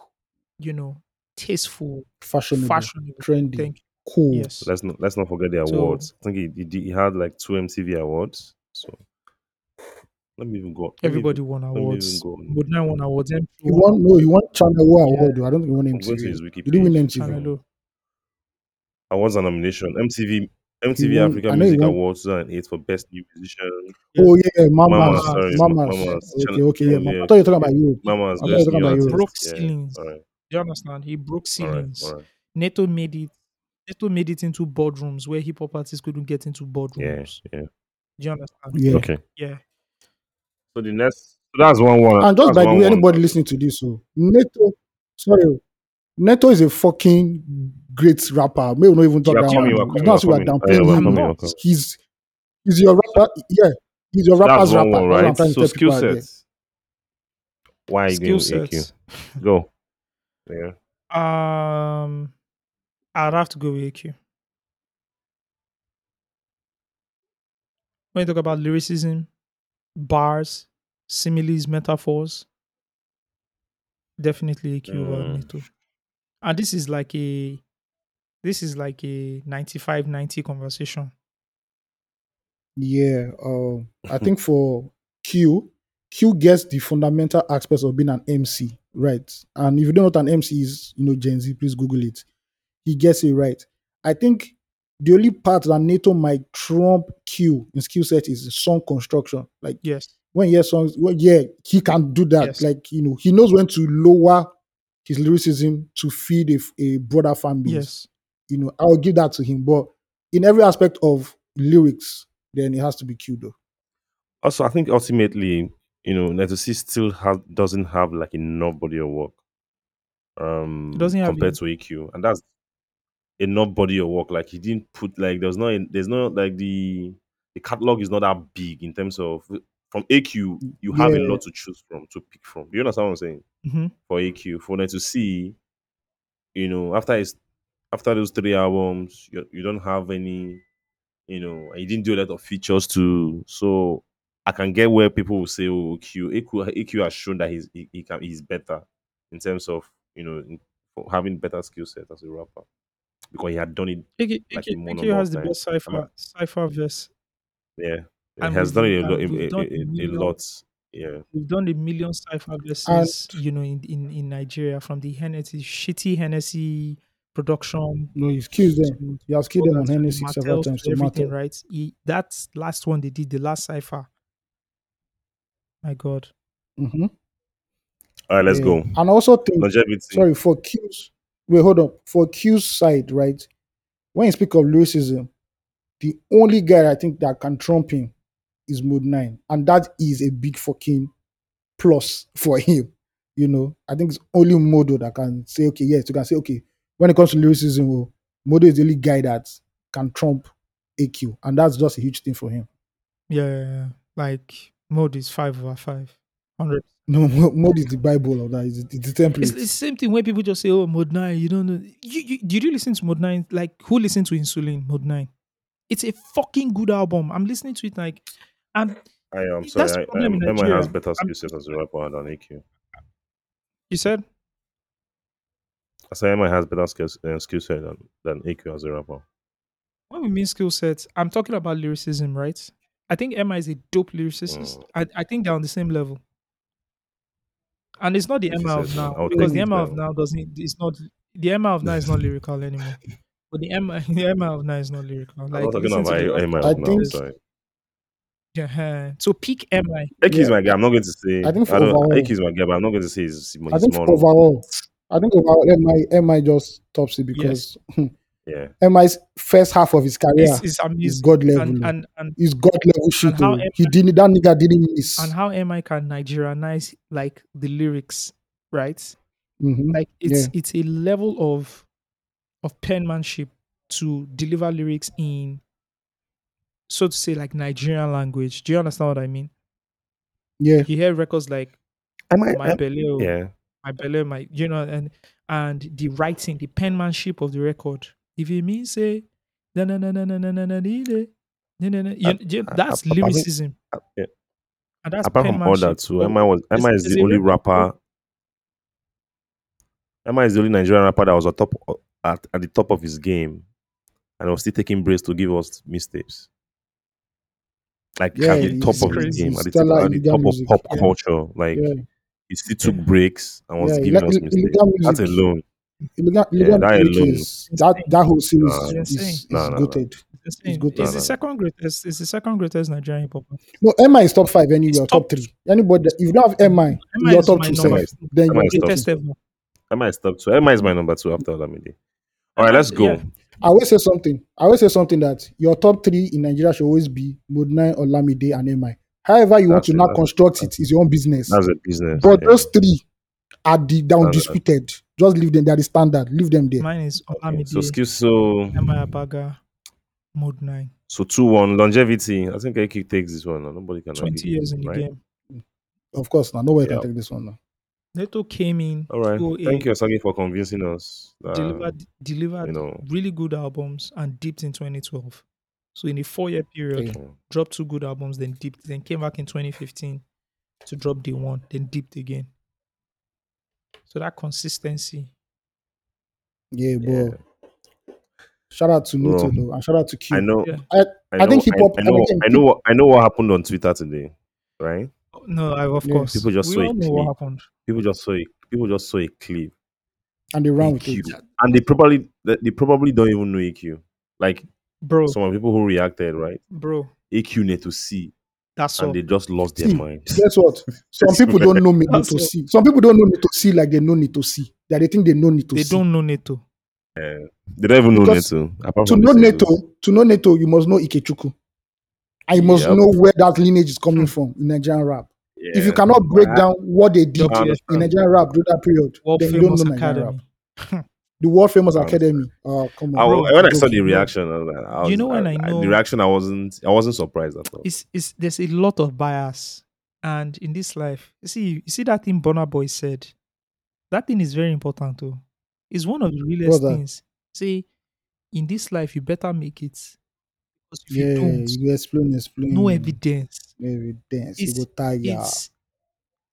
you know, tasteful, Fashionable. fashionable. Trendy. Thank you. Cool. Yes. Let's not let's not forget the So- awards. I think he, he, he had like two MTV awards. So let me even go. let Everybody even- won awards. go. Modern won awards. M2 He won no, he won Channel O Yeah. award. I don't think he won I'm to his MTV. He didn't win page. MTV. Channel O. Awards and nomination. MTV MTV won- Africa I Music won- Awards uh, 2008 for Best New Musician. Oh yeah, Mamas. Mamas, Mamas, sorry, Mamas. Mamas. Okay, okay, yeah. oh, Ma- yeah. I thought you were talking about Europe. Mamas, I thought you were Best talking New about Artist. Europe. Broke ceilings. All right, Do you understand? He broke ceilings. all right. Naeto made it. Naeto made it into boardrooms where hip hop artists couldn't get into Yeah, boardrooms. yeah. Do you understand? Yeah. Okay. Yeah. So the next, so that's one one. And just that's by the one way, one. anybody listening to this, so Naeto, sorry, oh, Naeto is a fucking great rapper. May we not even talk about him. It's not we downplaying him. He's he's your rapper. Yeah, he's your rapper's rapper. One, right? So skill sets. Why skill sets? Go. Yeah. *laughs* Um, I'd have to go with AQ. When you talk about lyricism, bars, similes, metaphors, definitely AQ mm. over And this is like a this is like a 95-90 conversation. Yeah, um, I *laughs* think for Q, Q gets the fundamental aspects of being an MC, right? And if you don't know what an MC is, you know, Gen Z, please Google it. He gets it right. I think the only part that Naeto might trump Q in skill set is song construction. Like Yes. when he hears songs, well, yeah, he can do that. Yes. Like, you know, he knows when to lower his lyricism to feed a broader fan base Yes. You know, I'll give that to him. But in every aspect of lyrics, then it has to be Q though. Also, I think ultimately, you know, Naeto C still has doesn't have like enough body of work. Um doesn't have compared en- to AQ. And that's enough body of work. Like he didn't put like there's no there's no like the the catalog is not that big in terms of from AQ, you have a lot to choose from to pick from. Do you understand what I'm saying? Mhm. For AQ, for Naeto C, you know, after his after those three albums, you, you don't have any, you know, and you didn't do a lot of features too. So I can get where people will say, "Oh, Q, AQ, AQ has shown that he's he, he can he's better in terms of you know in, for having better skill set as a rapper because he had done it. AQ, Like AQ, a more AQ number has of the times. best I'm cipher cipher verse. Yeah, he And has done it a, lo- and a, a, a a, a lot. Yeah, We've done a million cipher verses, you know, in, in, in Nigeria from the Hennessy shitty Hennessy production. No, he's killed them. to He has killed them on others, Hennessy several times. to To everything, right? He, that last one they did, the last cipher. My God. hmm all right, let's Yeah. go. And also think, Longevity. sorry, for Q's, wait, hold up. For Q's side, right? When you speak of lyricism, the only guy I think that can trump him is Mode 9. And that is a big fucking plus *laughs* for him. You know, I think it's only Modo that can say, okay, yes, you can say, okay, when it comes to lyricism, oh, well, Modo is the only guy that can trump AQ. And that's just a huge thing for him. Yeah, yeah, yeah. Like mode is five over five. Hundred. No, Modo is the Bible of that. It's, it's the template. It's, it's the same thing when people just say, "Oh, mode nine, you don't know." You, you, did you listen to mode nine? Like, who listened to Insulin mode nine? It's a fucking good album. I'm listening to it like, and I am That's sorry. the I, problem in I, MI has Nigeria. better I'm- skill set as a rapper than AQ. you said I say MI has better skill, uh, skill set than, than AQ as a rapper. when we mean skill sets, I'm talking about lyricism, right? I think MI is a dope lyricist. Mm. I, I think they're on the same level. And it's not the If MI of now I'll because the it MI of now doesn't. It's not the MI of now is not lyrical anymore. *laughs* But the MI, *laughs* the MI of now is not lyrical. I'm not talking about the MI I of now. think- Sorry. Yeah, so peak MI. AQ is my guy. I'm not going to say. I think for I don't. overall- AQ is my guy, but I'm not going to say he's, he's I think more. for overall, I think overall, MI, MI just tops it because yeah. MI's first half of his career It's, it's is. God level. And, and and He's God level shit. how oh. He didn't. That nigga didn't miss. and how MI can Nigerianize like the lyrics, right? Mhm. Like it's Yeah. it's a level of of penmanship to deliver lyrics in so to say like Nigerian language. Do you understand what I mean? Yeah, You hear records like Am I? My Belly, yeah. My Belly, My you know, and and the writing, the penmanship of the record. If you mean say na na na na na na na na na na na na you- Uh, you- uh, that's uh, I think- lyricism. Uh, yeah. And that's Apart from all that, penmanship. too, So MI was MI there's- is there's the a only record rapper. MI is the only Nigerian rapper that was at top at, at the top of his game, and was still taking breaks to give us mixtapes. Like Yeah, at the top it's of his crazy. game, at the, Stellar top, at the illegal top of music. pop Yeah. culture. Like yeah, he still took breaks and was Yeah, giving ille- us ille- mixtapes. illegal That alone, Illegal, Yeah, that alone. is that that whole series Nah. is, Insane. is Nah, nah, nah. goated. It's, insane. good. it's the no, no. second greatest. It's the second greatest Nigerian hip hop. No, MI is top five anywhere, top, top- three. Anybody, if you don't have MI, Emma you're is top my two, number. Then MI you're is top Greatest two. ever. MI is top two. MI is my number two after Olamide. All right, let's go. Yeah. I will say something. I will say something that your top three in Nigeria should always be Mode9, Olamide, and MI. However, you want to it, now that's- construct it is your own business. That's a business. But yeah. those three are the they're Standard. undisputed. Just leave them. They're the standard. Leave them there. Mine is Okay, Olamide, So skill so MI Abaga, Mode 9. so two one longevity. I think AQ takes this one. Nobody can 20 argue, years in the right? game. Of course, now nobody Yeah. can take this one now. Naeto came in, All right. Oh Thank you, Osagie, for convincing us. that, delivered, delivered you know, really good albums and dipped in 2012. So in a four-year period, Okay. dropped two good albums, then dipped, then came back in 2015 to drop the one, then dipped again. So that consistency. Yeah, bro. Shout out to Naeto Bro, though, and shout out to Q. I know. Yeah. I, I, I know, think hip hop- I, know. I know. What, I know what happened on Twitter today. Right? No, I, of Yeah. course. People just we saw all it know what happened. People just saw it. People just saw a clip. and they ran with EQ. it. and they probably they they probably don't even know EQ. Like Bro, some of the people who reacted, right? bro, EQ Naeto C, that's all. and they just lost their See, mind. Guess what? Some *laughs* people don't know me to all. see. Some people don't know Naeto C like they know Naeto C. That they think they know need to They see. don't know Naeto. They don't even know Because Naeto. To know the Naeto, singles. to know Naeto, you must know Ikechukwu. I you must Yep. know where that lineage is coming from in Nigerian rap. if you cannot break I- down what they did in understand. Nigerian rap during that period, World then you don't famous know Nigerian academy. rap. *laughs* The world famous I academy. Oh, come on. I, Bro, when I saw the reaction, I was like, I was, You know when I know- the reaction, I wasn't, I wasn't surprised at all. It's, it's there's a lot of bias, and in this life, you see, you see that thing Burna Boy said. That thing is very important too. It's one of the realest What's things. Say, in this life, you better make it. Because if Yeah, you don't, you explain, explain. no evidence. Evidence. You It's- go tire. It's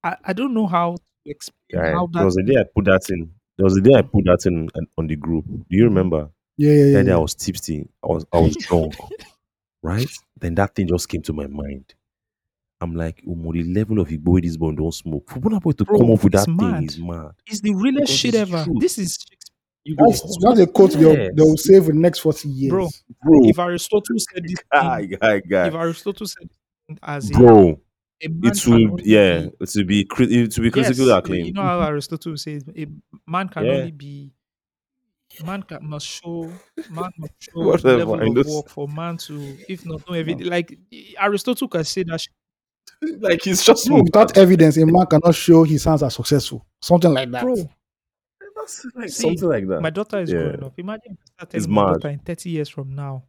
I, I don't know how to explain Yeah, how there was a day I put that in. There was a day I put that in on- on the group. Do you remember? Yeah, yeah, yeah. that day I was tipsy. I was I was *laughs* drunk. right? Then that thing just came to my mind. I'm like, oh, Umo, the level of Igbo this boy don't smoke. For Burna Boy to Bro, come up with that mad. thing is mad. is the realest Because shit ever. true. This is You go, That's, that's a quote they'll, Yes. they'll say for the next 40 years. Bro, bro, if Aristotle said this *laughs* guy, thing, guy, guy, if Aristotle said this as a, bro. A man It can will, yeah, be- it will be, cri- it will be critical yes, acclaim. You know how Aristotle says a man can Yeah. only be man can, must show man must *laughs* show Whatever, level I of work for man to if not know everything. Like Aristotle can say that. shit. *laughs* like he's just No, without evidence, a man cannot show his sons are successful. Something like that. Bro, That's like See, something like that. my daughter is Yeah. growing up. Imagine if I start telling my daughter in 30 years from now.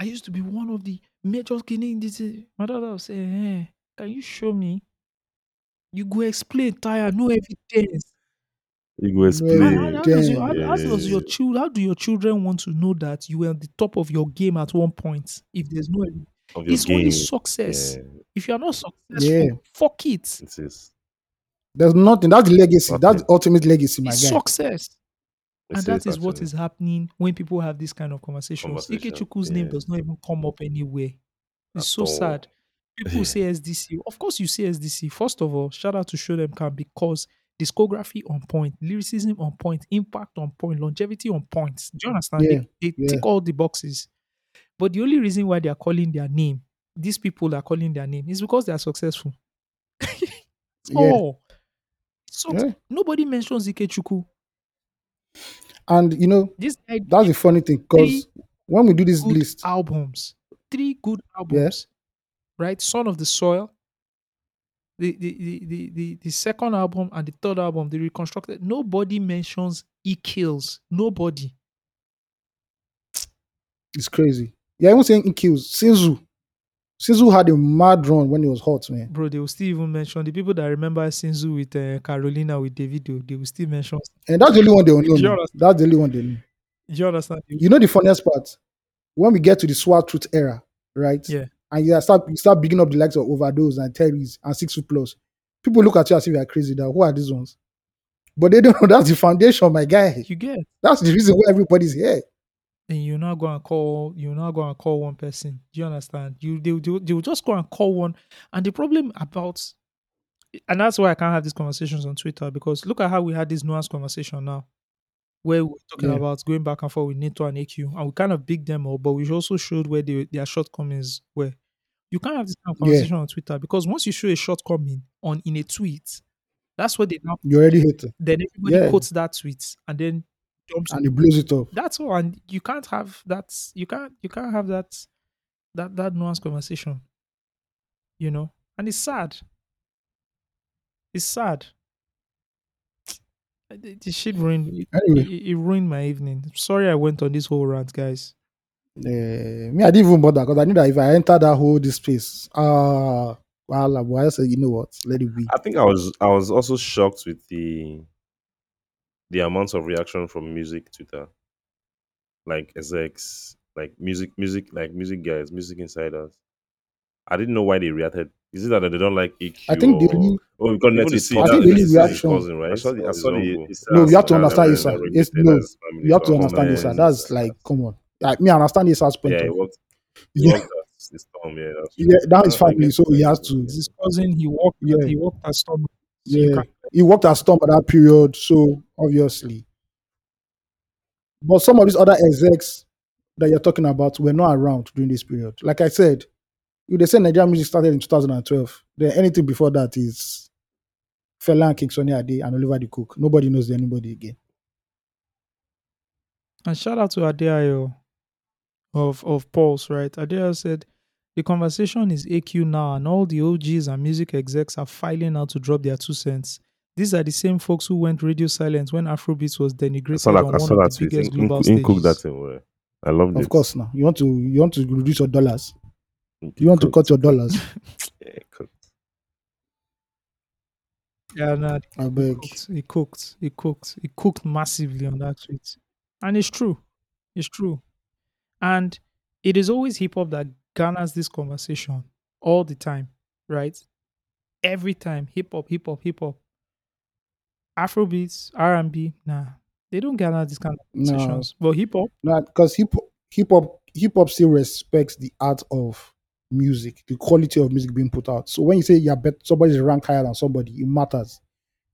I used to be one of the major Guinean. This is- my daughter will say, hey, can you show me? You go explain, tire, no evidence. you go No explain. how- how does your, how, how does your yeah. children, how do your children want to know that you were at the top of your game at one point if there's no evidence? of your It's game. only success. Yeah, If you're not successful, Yeah. fuck it. it is. There's nothing. That's the legacy. That's the ultimate legacy, my It's guy. success. and It that is what actually. is happening when people have this kind of conversations. Conversation, Ikechukwu's name does not even come up anywhere. It's At so all. sad. People say SDC. Of course, you say SDC. First of all, shout out to Show Dem Camp because discography on point, lyricism on point, impact on point, longevity on point. Do you understand? Yeah, They, they yeah. tick all the boxes. But the only reason why they are calling their name, these people are calling their name, is because they are successful. *laughs* Yeah. Oh, so Yeah. nobody mentions Ikechukwu. And you know, This guy that's the funny thing because when we do this list, albums, three good albums, right? Son of the Soil, the the, the the the the second album and the third album, they reconstructed. Nobody mentions E kills. Nobody. it's crazy. Yeah, even saying he kills. Sinzu. Sinzu had a mad run when it was hot, man. Bro, they will still even mention the people that remember Sinzu with uh, Carolina with Davido. They will still mention. And that's the only one they will know. That's the only one they know. You understand? You know the funniest part? When we get to the SWAT truth era, right? Yeah. And you start you start bigging up the likes of overdose and terrorists and six foot plus. People look at you as if you are crazy. That who are these ones? But they don't know *laughs* that's the foundation, my guy. You get. That's the reason why everybody's here. and you now go and call you now go and call one person. Do you understand? You they they they will just go and call one. And the problem about and that's why I can't have these conversations on Twitter because look at how we had this nuanced conversation now. Where we're talking Yeah. about going back and forth with Naeto and AQ, and we kind of big them up, but we also showed where they, their shortcomings were. You can't have this kind of Yeah. conversation on Twitter because once you show a shortcoming on in a tweet, that's what they now You already hit it. then everybody Yeah. quotes that tweet and then jumps And it blows it up. that's all and you can't have that you can't you can't have that that that nuanced conversation you know and it's sad it's sad the, the shit ruined it, Anyway. it, it ruined my evening sorry i went on this whole rant guys Eh, me, I didn't even bother because I knew that if I enter that whole this space, ah, well, I said, you know what, let it be. I think I was I was also shocked with the the amount of reaction from music Twitter, like Ezex, like music, music, like music guys, music insiders. I didn't know why they reacted. Is it that they don't like EQ? I think the or- only Oh, because Even Netty the see I think the Netty only see reaction- cousin, right? I saw the, I saw the, No, you have to understand and Issa. Yes, no, Taylor's you have to understand this. man. That's like, come on. Like me, I understand this aspect. Yeah, he of, worked. He yeah, worked storm. Yeah, that's true. yeah, that is I- I family, so he that. has to. It's his cousin. He worked. Yeah. He worked at Storm. Yeah, he worked at Storm at that period, so obviously. But some of these other execs that you're talking about were not around during this period. Like I said, if they say Nigerian music started in 2012, then anything before that is Fela and King Sonny Ade and Oliver De Coque. Nobody knows anybody again. And shout out to Adeayo of of Pulse, right? Adeayo said the conversation is AQ now, and all the OGs and music execs are filing out to drop their two cents. These are the same folks who went radio silent when Afrobeats was I denigrated saw that. on I one saw of that the tweet. biggest In, in, global in stages. cook that thing. I loved it. Of course, now you want to you want to reduce your dollars. In You want to cut your dollars. *laughs* Yeah, cooked. Yeah, nah, I he beg. cooked. He cooked. He cooked. He cooked massively on that tweet. And it's true. It's true. And it is always hip hop that garners this conversation all the time, right? Every time, hip hop, hip hop, hip hop. Afrobeats, R and B, nah, they don't garner this kind of No. conversations. But hip hop, No, because hip hop, hip hop hip hop still respects the art of music, the quality of music being put out. So when you say yeah, bet somebody's ranked higher than somebody, it matters.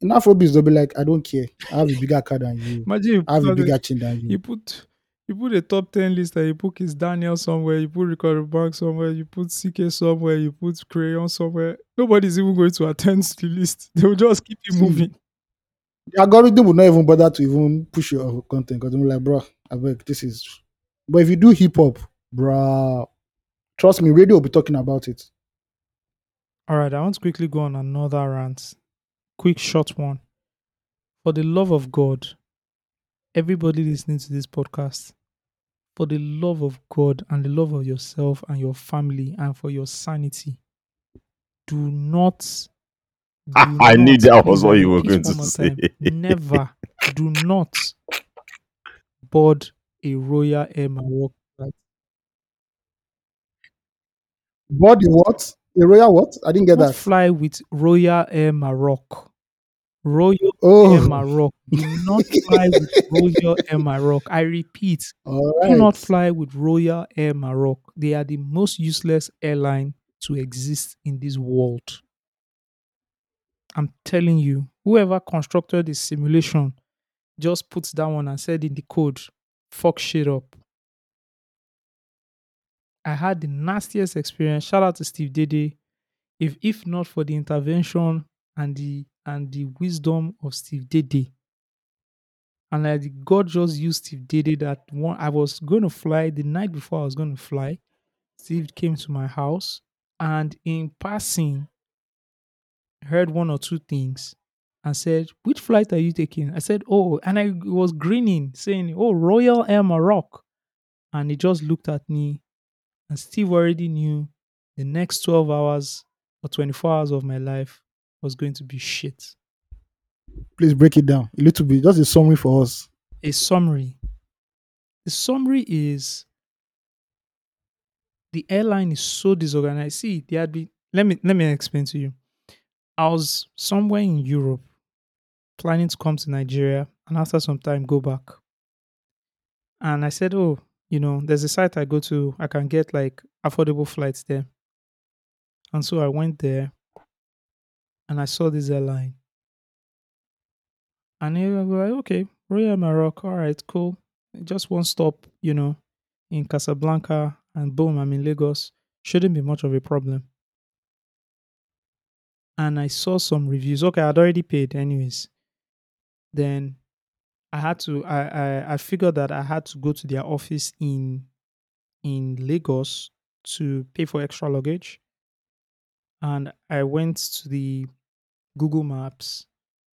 In Afrobeats, they'll be like, I don't care. I have a bigger car than you. imagine you I have a bigger chin than you you. put you put a top ten list and you put Kiss Daniel somewhere, you put Reekado Bank somewhere, you put CKay somewhere, you put Crayon somewhere. Nobody's even going to attend to *laughs* the list. They will just keep it moving. The algorithm will not even bother to even push your content because they're like, bro, I beg, this is. But if you do hip hop, bro, trust me, radio will be talking about it. All right, I want to quickly go on another rant. Quick, short one. For the love of God, everybody listening to this podcast, for the love of God and the love of yourself and your family and for your sanity, do not. Ah, do I knew that was what you were going to say. time, Never, do not *laughs* board a Royal Air Maroc Body what? A royal what? I didn't get Don't that. fly with Royal Air Maroc. Royal oh. Air Oh, Maroc. Do not *laughs* fly with Royal Air Maroc. I repeat, all do not fly with Royal Air Maroc. They are the most useless airline to exist in this world. I'm telling you, whoever constructed this simulation just puts that one and said in the code, fuck shit up. I had the nastiest experience. Shout out to Steve Dede. If if not for the intervention and the and the wisdom of Steve Dede, and like God just used Steve Dede that one I was going to fly the night before I was going to fly. Steve came to my house and in passing heard one or two things and said, "Which flight are you taking?" I said, "Oh," and I was grinning, saying, "Oh, Royal Air Maroc," and he just looked at me, and Steve already knew the next twelve hours or twenty-four hours of my life was going to be shit. Please break it down a little bit. Just a summary for us. a summary. The summary is the airline is so disorganized. See, there had been let me let me explain to you. I was somewhere in Europe planning to come to Nigeria and after some time go back. And I said, Oh, you know, there's a site I go to, I can get like affordable flights there. And so I went there and I saw this airline. And they were like, okay, Royal Maroc, all right, cool. Just one stop, you know, in Casablanca, and boom, I'm in Lagos. Shouldn't be much of a problem. And I saw some reviews. Okay, I'd already paid anyways. Then I had to I, I I figured that I had to go to their office in in Lagos to pay for extra luggage. And I went to the Google Maps,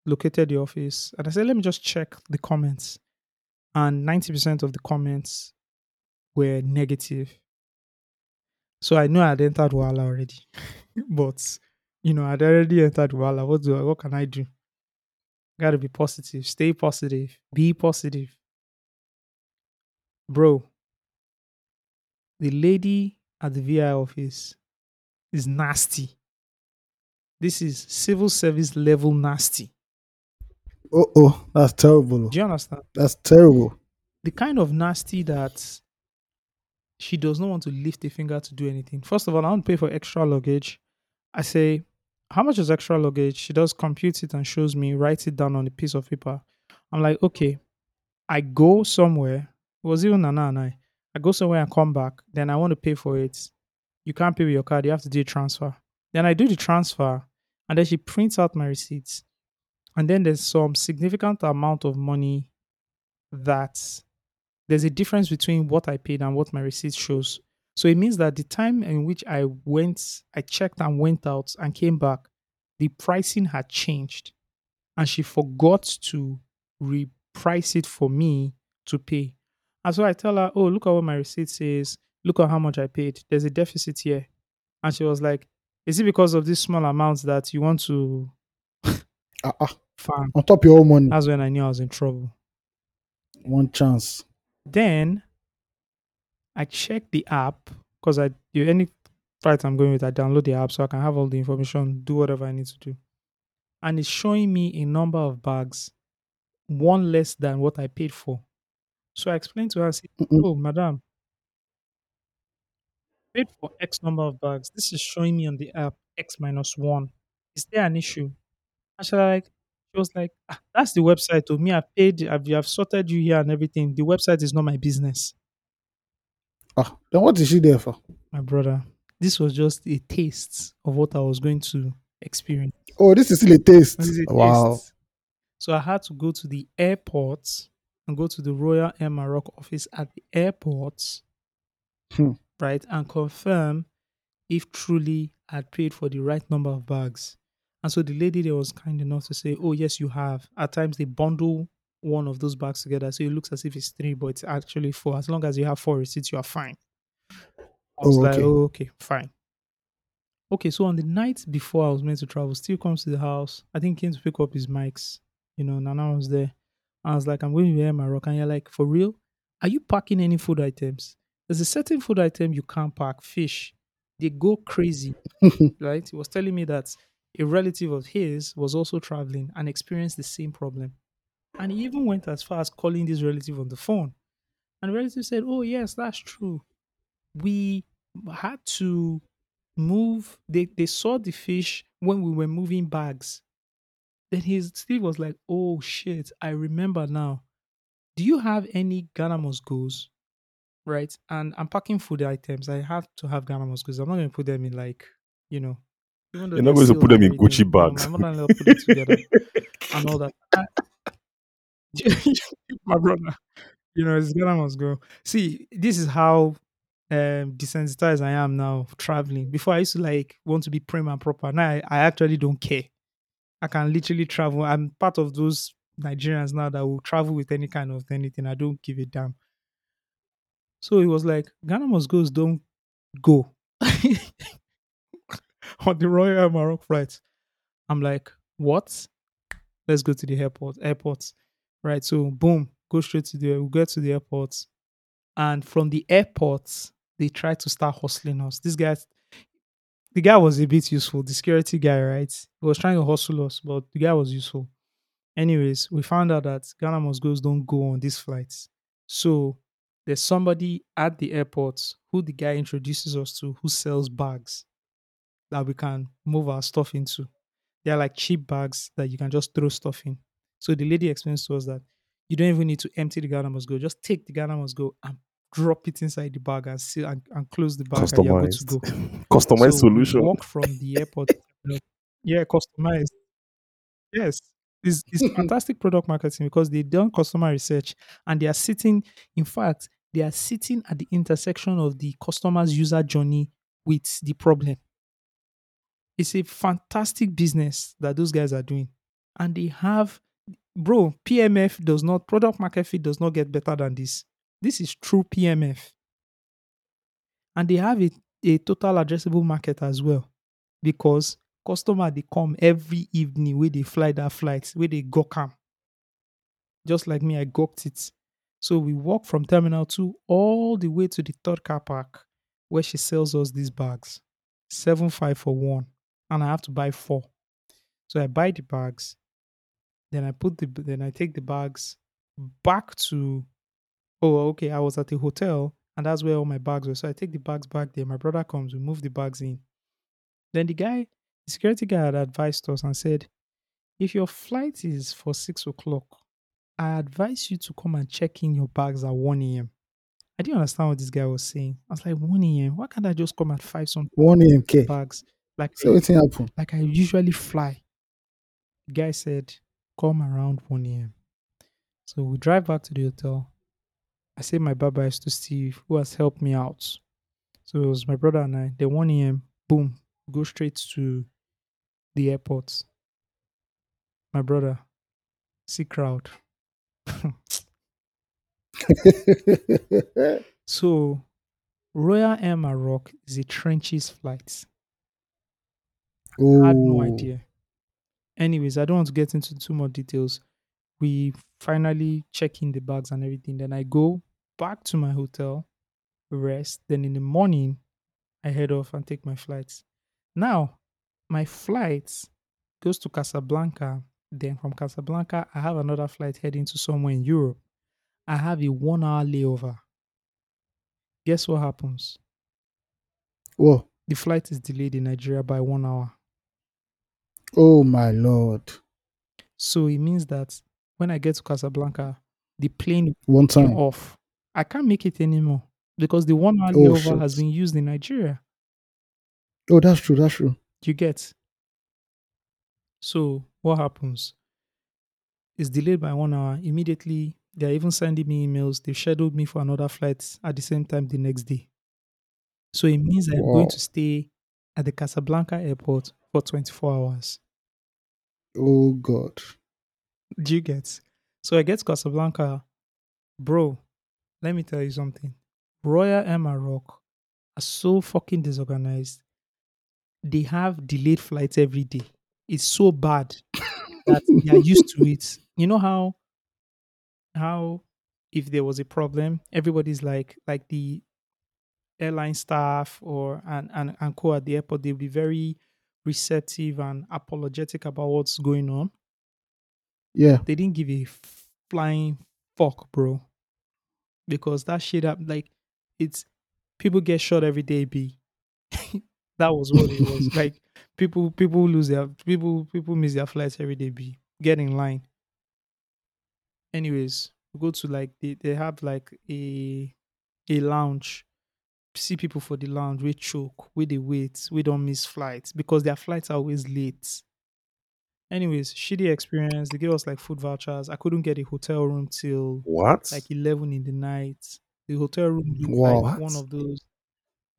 located the office, and I said, let me just check the comments. And 90% of the comments were negative. So I know I'd entered Wala already. *laughs* but, you know, I'd already entered Wala. What, do I, what can I do? Gotta be positive. Stay positive. Be positive. Bro, the lady at the VI office is nasty. This is civil service level nasty. Oh, oh, that's terrible. Do you understand? That's terrible. The kind of nasty that she does not want to lift a finger to do anything. First of all, I don't pay for extra luggage. I say, How much is extra luggage? She does compute it and shows me, writes it down on a piece of paper. I'm like, Okay, I go somewhere. It was even Nana and I. I go somewhere and come back. Then I want to pay for it. You can't pay with your card. You have to do a transfer. Then I do the transfer, and then she prints out my receipts. And then there's some significant amount of money that there's a difference between what I paid and what my receipt shows. So it means that the time in which I went, I checked and went out and came back, the pricing had changed. And she forgot to reprice it for me to pay. And so I tell her, Oh, look at what my receipt says. Look at how much I paid. There's a deficit here. And she was like, Is it because of this small amounts that you want to *laughs* Ah, ah. farm? On top of your own money. That's when I knew I was in trouble. One chance. Then I check the app because I do any flight I'm going with, I download the app so I can have all the information, do whatever I need to do. And it's showing me a number of bags, one less than what I paid for. So I explained to her, I said. Oh, madam, paid for X number of bags. This is showing me on the app X minus one. Is there an issue? And she like she was like, "Ah, that's the website to me. I've paid, I've, I've sorted you here and everything. The website is not my business. Ah, then what is she there for? my brother. This was just a taste of what I was going to experience. Oh, this is still a taste. A Wow. taste. So I had to go to the airport and go to the Royal Air Maroc office at the airport, Hmm. right, and confirm if truly I'd paid for the right number of bags. And so the lady there was kind enough to say, "Oh yes, you have." At times they bundle one of those bags together, so it looks as if it's three, but it's actually four. As long as you have four receipts, you are fine. I was Oh, like, okay. "Oh, okay, fine." Okay, so on the night before I was meant to travel, Steve comes to the house. I think he came to pick up his mics. You know, Nana was there. I was like, I'm going to wear my rock. And you're like, for real? Are you packing any food items? There's a certain food item you can't pack. Fish. They go crazy. *laughs* right? He was telling me that a relative of his was also traveling and experienced the same problem. And he even went as far as calling this relative on the phone. And the relative said, Oh, yes, that's true. We had to move, they, they saw the fish when we were moving bags. Then his Steve was like, Oh shit, I remember now. Do you have any Ghana must goes? Right? And I'm packing food items. I have to have Ghana must goes. I'm not gonna put them in like, you know, You're not going to put them in Gucci everything, you know, bags. My mother-in-law put it together and all that. *laughs* my brother, you know, it's Ghana must go. See, this is how um desensitized I am now traveling. Before I used to like want to be prim and proper. Now I, I actually don't care. I can literally travel. I'm part of those Nigerians now that will travel with any kind of anything. I don't give a damn. So it was like, Ghana must goes don't go *laughs* on the Royal Maroc flight. I'm like, what? Let's go to the airport. Airport. Right. So boom, go straight to the we get to the airport. And from the airport, they try to start hustling us. This guy the guy was a bit useful, the security guy, right? He was trying to hustle us, but the guy was useful. Anyways, we found out that Ghana must goes don't go on these flights. So there's somebody at the airport who the guy introduces us to who sells bags that we can move our stuff into. They're like cheap bags that you can just throw stuff in. So the lady explains to us that you don't even need to empty the Ghana must go. Just take the Ghana must go and drop it inside the bag and seal and, and close the bag and you're good to Customized. go. *laughs* Customized So solution. walk from the airport. yeah, customized. Yes. It's, it's *laughs* fantastic product marketing because they done customer research and they are sitting, in fact, they are sitting at the intersection of the customer's user journey with the problem. It's a fantastic business that those guys are doing. And they have, bro, PMF does not, product market fit does not get better than this. This is true PMF. And they have a, a total addressable market as well because customer they come every evening where they fly that flight, where they go come. Just like me, I gawked it. So we walk from Terminal 2 all the way to the third car park. where she sells us these bags. Seven five for one. And I have to buy four. So I buy the bags. Then I put the then I take the bags back to oh okay, I was at the hotel and that's where all my bags were. So I take the bags back there. My brother comes, we move the bags in. Then the guy, the security guy had advised us and said, if your flight is for six o'clock, I advise you to come and check in your bags at 1 a.m. I didn't understand what this guy was saying. I was like, 1 a.m. Why can't I just come at 5 some 1 a.m. K. bags? Like, So like I usually fly. The guy said, come around 1 a.m. So we drive back to the hotel. I say my bye byes to Steve, who has helped me out. So it was my brother and I. Then 1 a.m., boom, go straight to the airport. My brother, see crowd. *laughs* So Royal Air Maroc is a trenches flight. oh, I had no idea. Anyways, I don't want to get into too more details. We finally check in the bags and everything. Then I go back to my hotel, rest. Then in the morning, I head off and take my flights. Now, my flight goes to Casablanca. Then from Casablanca, I have another flight heading to somewhere in Europe. I have a one hour layover. Guess what happens? Whoa. The flight is delayed in Nigeria by one hour. Oh my lord. So it means that when I get to Casablanca, the plane One time. off. I can't make it anymore because the one hour Oh, layover has been used in Nigeria. Oh, that's true. That's true. You get. So what happens? It's delayed by one hour. Immediately, they're even sending me emails. They've scheduled me for another flight at the same time the next day. So it means I'm going to stay at the Casablanca airport for 24 hours. Oh God. Do you get? So I get Casablanca, bro. Let me tell you something. Royal Air Maroc are so fucking disorganized. They have delayed flights every day. It's so bad that they are used to it. You know how how if there was a problem, everybody's like like the airline staff or and and, and co at the airport, they'll be very receptive and apologetic about what's going on Yeah. they didn't give a flying fuck, bro. Because that shit up like it's people get shot every day, B. *laughs* that was what it was. *laughs* like people people lose their people people miss their flights every day, B. Get in line. Anyways, we go to like they, they have like a a lounge. See people for the lounge, we choke, we they wait, we don't miss flights because their flights are always late. Anyways, shitty experience. They gave us like food vouchers. I couldn't get a hotel room till What? like 11 in the night. The hotel room Wow. like one of those.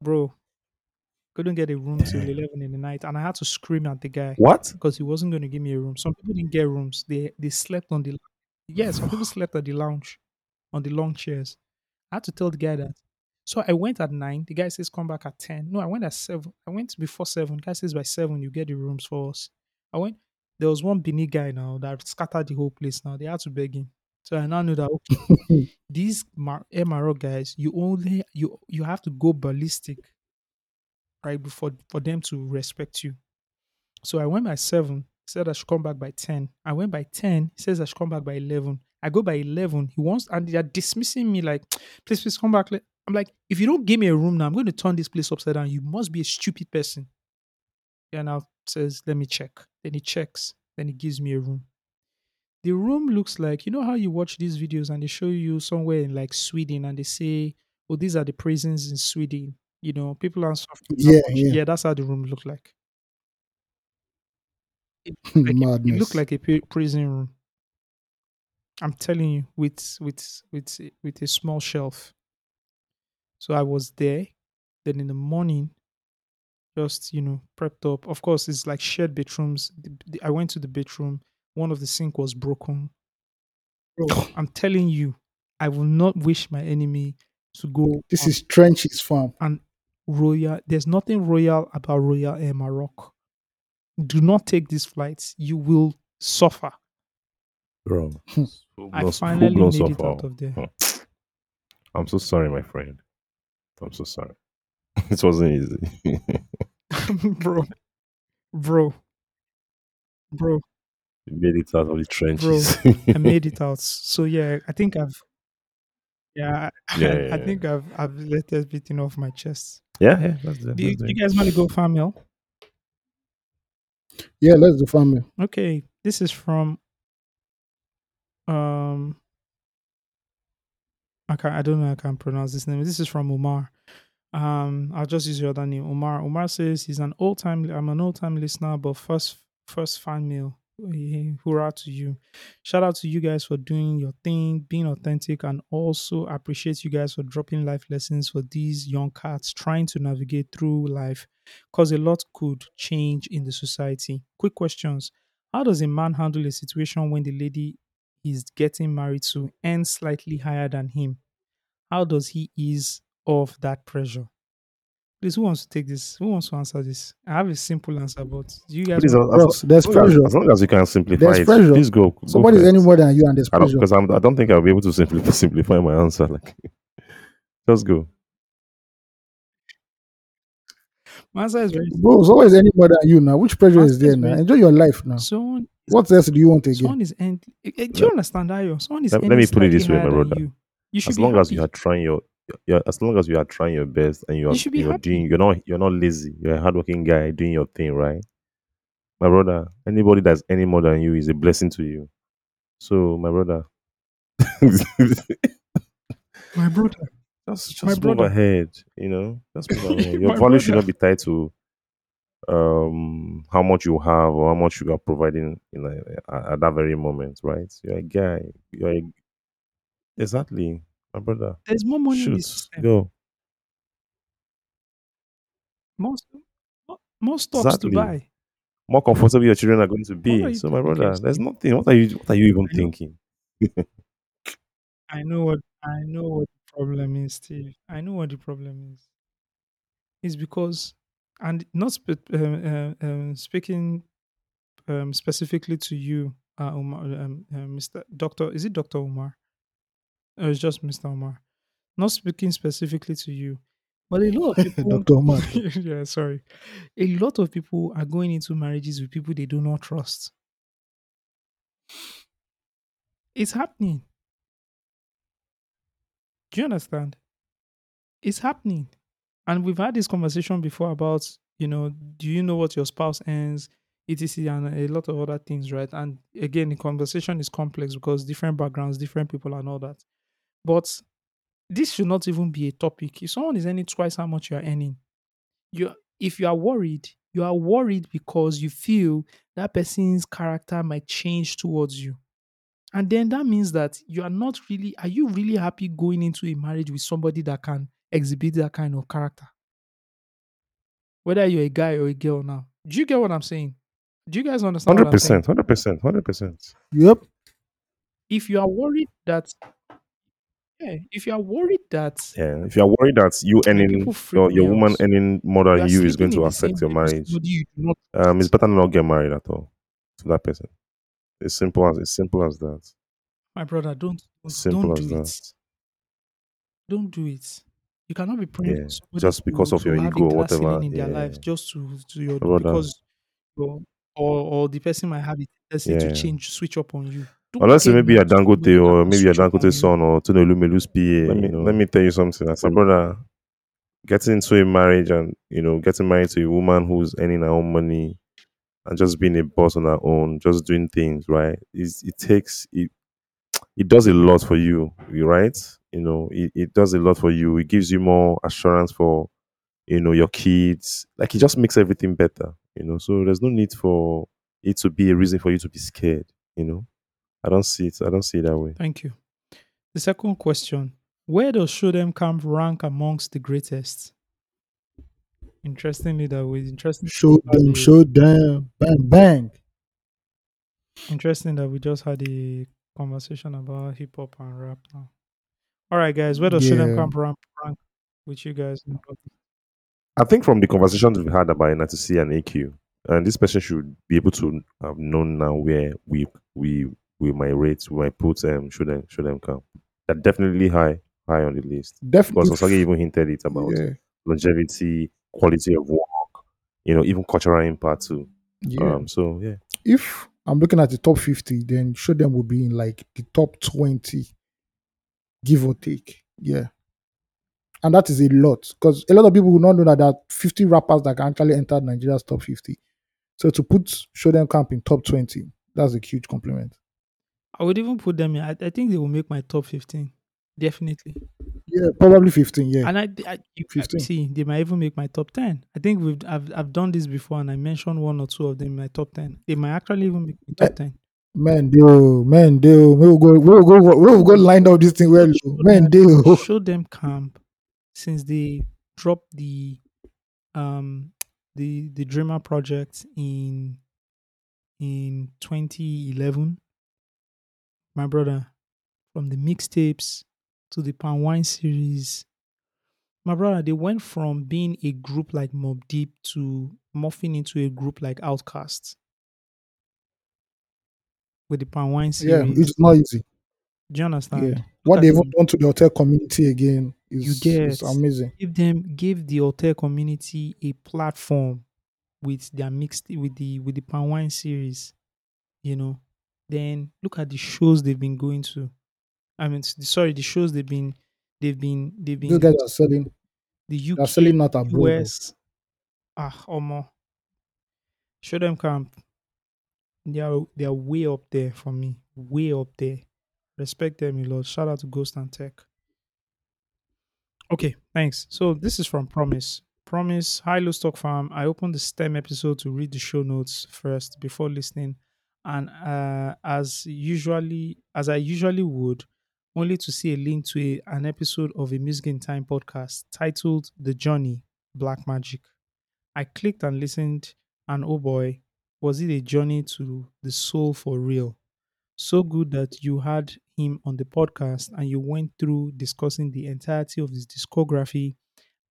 Bro, couldn't get a room till 11 in the night. And I had to scream at the guy what? because he wasn't going to give me a room. Some people didn't get rooms. They they slept on the yeah. Some people *sighs* slept at the lounge, on the long chairs. I had to tell the guy that. So I went at nine. The guy says come back at ten. No, I went at seven. I went before seven. The guy says by seven you get the rooms for us. I went. There was one Bini guy now that scattered the whole place. Now they had to beg him. So I now knew that okay, *laughs* these Maroc guys, you only you you have to go ballistic, right, before for them to respect you. So I went by seven. Said I should come back by ten. I went by ten. He says I should come back by eleven. I go by eleven. He wants and they are dismissing me like, please, please come back. Le-" I'm like, if you don't give me a room now, I'm going to turn this place upside down. You must be a stupid person. Yeah, now says, let me check. Then he checks. Then he gives me a room. The room looks like you know how you watch these videos and they show you somewhere in like Sweden and they say, "Oh, these are the prisons in Sweden." You know, people are suffering. Yeah, yeah. yeah. That's how the room looked like. It like a, it Madness. looked like a prison room. I'm telling you, with with with with a small shelf. So I was there. Then in the morning, just you know, prepped up. Of course, it's like shared bedrooms. The- the- I went to the bedroom. One of the sink was broken. Bro, *laughs* I'm telling you, I will not wish my enemy to go This on is trenches farm. and royal. There's nothing royal about Royal Air Maroc. Do not take these flights. You will suffer. Bro. *laughs* I finally full-blown made it out of there. *laughs* I'm so sorry, my friend. I'm so sorry. *laughs* This wasn't easy. *laughs* bro, bro, bro, you made it out of the trenches. I made it *laughs* out. So yeah, I think I've yeah, Yeah, I, yeah, yeah. think I've I've let everything off my chest. yeah, yeah. That's it. Do you, That's do you guys want to go farm mail? Yeah, let's do family. Okay, this is from um I can I don't know how I can pronounce this name. This is from Umar. Um I'll just use your other name. Umar. Umar says he's an old time I'm an old time listener, but first first fan mail. Hurrah to you. Shout out to you guys for doing your thing, being authentic, and also appreciate you guys for dropping life lessons for these young cats trying to navigate through life because a lot could change in the society. Quick questions. How does a man handle a situation when the lady he's getting married to earns slightly higher than him? How does he ease off that pressure? Please, who wants to take this? Who wants to answer this? I have a simple answer, but do you guys Please, want- as, Bros, there's as, long as, pressure. as long as you can simplify There's it, pressure. please go. go Somebody's for any more than you, and there's pressure. because I'm, I don't think I'll be able to simply *laughs* simplify my answer. Like, *laughs* just go. My answer is very Bro, somebody's any more than you now. Which pressure Answer is there now? Enjoy your life now. someone. What else do you want again? Someone is end. eh, eh, Do you understand, Ayo? Someone is Let- let me put it this way, my brother. You. you should As be long as you are trying your, your, as long as you are trying your best and you are, you, be you are happy. doing, you're not, you're not lazy. You're a hardworking guy doing your thing, right? My brother, anybody that's any more than you is a blessing to you. So, my brother, *laughs* my brother. just just My move brother. ahead. You know, just move *laughs* ahead. Your My value should not be tied to um how much you have or how much you are providing in a, at, at that very moment, right? You're a guy. You're a, exactly, my brother. There's more money in Shoot, system. go More, more, more stocks exactly. to buy. More comfortable your children are going to What be. you So, my talking, brother, there's nothing. What are you? What are you even I know. thinking? I know what I know what the problem is, Steve. I know what the problem is. It's because, and not spe- um, uh, um, speaking um, specifically to you, uh, Umar, um, uh, Mr. Doctor. Is it Doctor Umar? Or it's just Mr. Umar? Not speaking specifically to you, but a lot of *laughs* people. Dr. Omar. *laughs* yeah, sorry. A lot of people are going into marriages with people they do not trust. It's happening. Do you understand? It's happening. And we've had this conversation before about, you know, do you know what your spouse earns, etc., and a lot of other things, right? And again, the conversation is complex because different backgrounds, different people, and all that. But this should not even be a topic. If someone is earning twice how much you are earning, you if you are worried, you are worried because you feel that person's character might change towards you. And then that means that you are not really, are you really happy going into a marriage with somebody that can exhibit that kind of character? Whether you're a guy or a girl now. Do you get what I'm saying? Do you guys understand Hundred what I'm saying? percent, hundred percent, hundred percent. Yep. If you are worried that, yeah, if you are worried that Yeah. If you are worried that you I mean, earning your, your woman out. earning more you than are you is going to in the same affect your bed marriage, you not um, it's better not get married at all to that person. It's simple as it's simple as that. My brother, don't don't, Simple don't as do that. it. Don't do it. You cannot be praying Yeah. Just because to, of your have ego or whatever. ceiling in their life just to, to your Brother. because your, or or the person might have a tendency Yeah. to change switch up on you. Don't Unless you get maybe a married Dangote or maybe a switch up Dangote son or Tunelu Melu's PA. Let me you know. let me tell you something. As a brother, getting into a marriage and you know getting married to a woman who's earning her own money and just being a boss on her own, just doing things right. Is it takes it it does a lot for you, you right? You know, it, it does a lot for you. It gives you more assurance for you know your kids. Like it just makes everything better. You know, so there's no need for it to be a reason for you to be scared. You know, I don't see it. I don't see it that way. Thank you. The second question: Where does Show Dem Camp rank amongst the greatest? Interestingly, that we interesting. Show them, show them. Bang, bang. Interesting that we just had a conversation about hip hop and rap now. All right, guys, where does Show Dem Yeah. Camp rank, rank with you guys? I think from the conversations we've had about Naeto C and AQ, and this person should be able to have known now where we we we might rate, we might put um should them should them come. They're definitely high high on the list. Definitely because Definitely. Osagie even hinted it about Yeah. longevity, quality of work, you know, even cultural impact too. Yeah. Um, so yeah, if I'm looking at the top 50, then show them will be in like the top 20, give or take. Yeah. And that is a lot because a lot of people will not know that there are 50 rappers that can actually enter Nigeria's top 50. So to put Show Dem Camp in top 20, that's a huge compliment. I would even put them in. I, I think they will make my top 15. Definitely. Yeah, probably 15. Yeah. And I, I, I 15. see, they might even make my top 10. I think we've I've, I've done this before and I mentioned one or two of them in my top 10. They might actually even make my eh, top 10. Man, deal, man, deal. We will go, we will go, we will go line up this thing well. Man, deal. Show Dem Camp since they dropped the um the the Dreamer project in in 2011. My brother, from the mixtapes to the Palmwine series, my brother, they went from being a group like Mobb Deep to morphing into a group like OutKast with the Palmwine series. Yeah, it's not easy. Do you understand? Yeah. What they've done to the hotel community again is, You is get- amazing. give them give the hotel community a platform with their mixed with the with the Palmwine series, you know. Then look at the shows they've been going to. I mean, sorry, the shows they've been they've been they've been been guys are selling, the they're selling not abroad. US. Ah, Omo. Show Dem Camp. They are they are way up there for me. Way up there. Respect them a lot. Shout out to Ghost and Tec. Okay, thanks. So this is from Promise. Promise, hi Loose Talk Farm. I opened the STEM episode to read the show notes first before listening. And uh, as usually as I usually would, only to see a link to a, an episode of a Music in Time podcast titled The Journey Black Magic. I clicked and listened, and oh boy, was it a journey to the soul for real. So good that you had him on the podcast and you went through discussing the entirety of his discography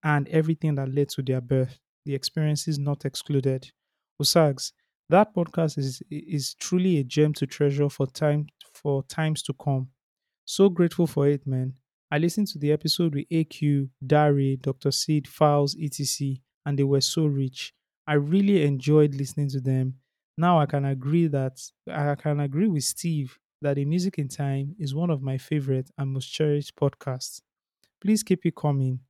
and everything that led to their birth, the experiences not excluded. Osags, that podcast is is truly a gem to treasure for time for times to come. So grateful for it, man. I listened to the episode with AQ, Darey, Dr. SID, Falz, etc., and they were so rich. I really enjoyed listening to them. Now I can agree that I can agree with Steve that a Music in Time is one of my favorite and most cherished podcasts. Please keep it coming.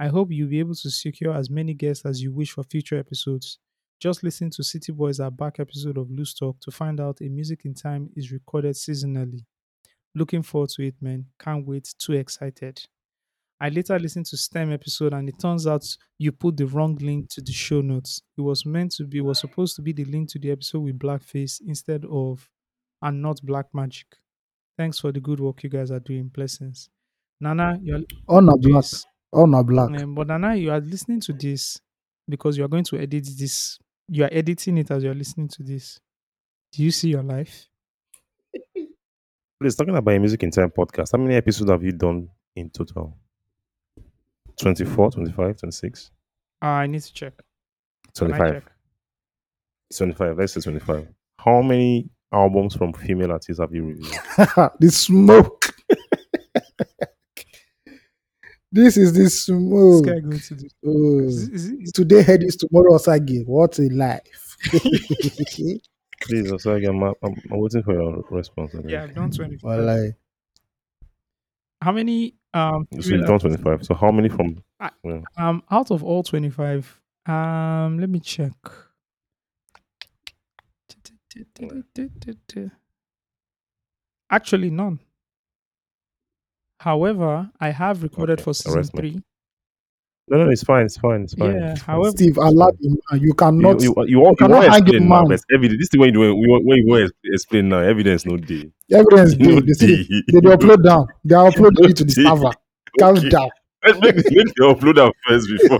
I hope you'll be able to secure as many guests as you wish for future episodes. Just listen to City Boys Are Back episode of Loose Talk to find out a Music in Time is recorded seasonally. Looking forward to it, man. Can't wait. Too excited. I later listened to STEM episode and it turns out you put the wrong link to the show notes. It was meant to be, it was supposed to be the link to the episode with Blackface instead of and not Black Magic. Thanks for the good work you guys are doing. Blessings. Nana, you're All not black. this. All not black. Um, but Nana, you are listening to this because you are going to edit this. You are editing it as you are listening to this. Do you see your life? please talking about a music in time podcast. How many episodes have you done in total? 24, 25, 26, Uh, I need to check. 25. check? 25. Let's say 25. How many albums from female artists have you reviewed? *laughs* *laughs* the smoke. this is the This smoke. guy going to do. Oh. Is, is, is, Today head is tomorrow Osagie. What a life. *laughs* Please, also, I'm, I'm, I'm waiting for your response. I think. yeah, I've done 25. Wallahi. How many? Um, So you've done 25. So how many from? I- yeah. um, out of all 25, um, let me check. Actually, none. However, I have recorded Okay, for season three. No, no, it's fine. It's fine. It's fine. Yeah, it's fine. however- Steve, Allah, you you cannot. you, you, you, want, you cannot want to explain now, man. evidence. This thing when you do, when you want to explain now, evidence no day. evidence No dey. They say day. they dey upload down. They are uploading it to the Day. server. Calm Okay. down. Let's make, make the upload am first before.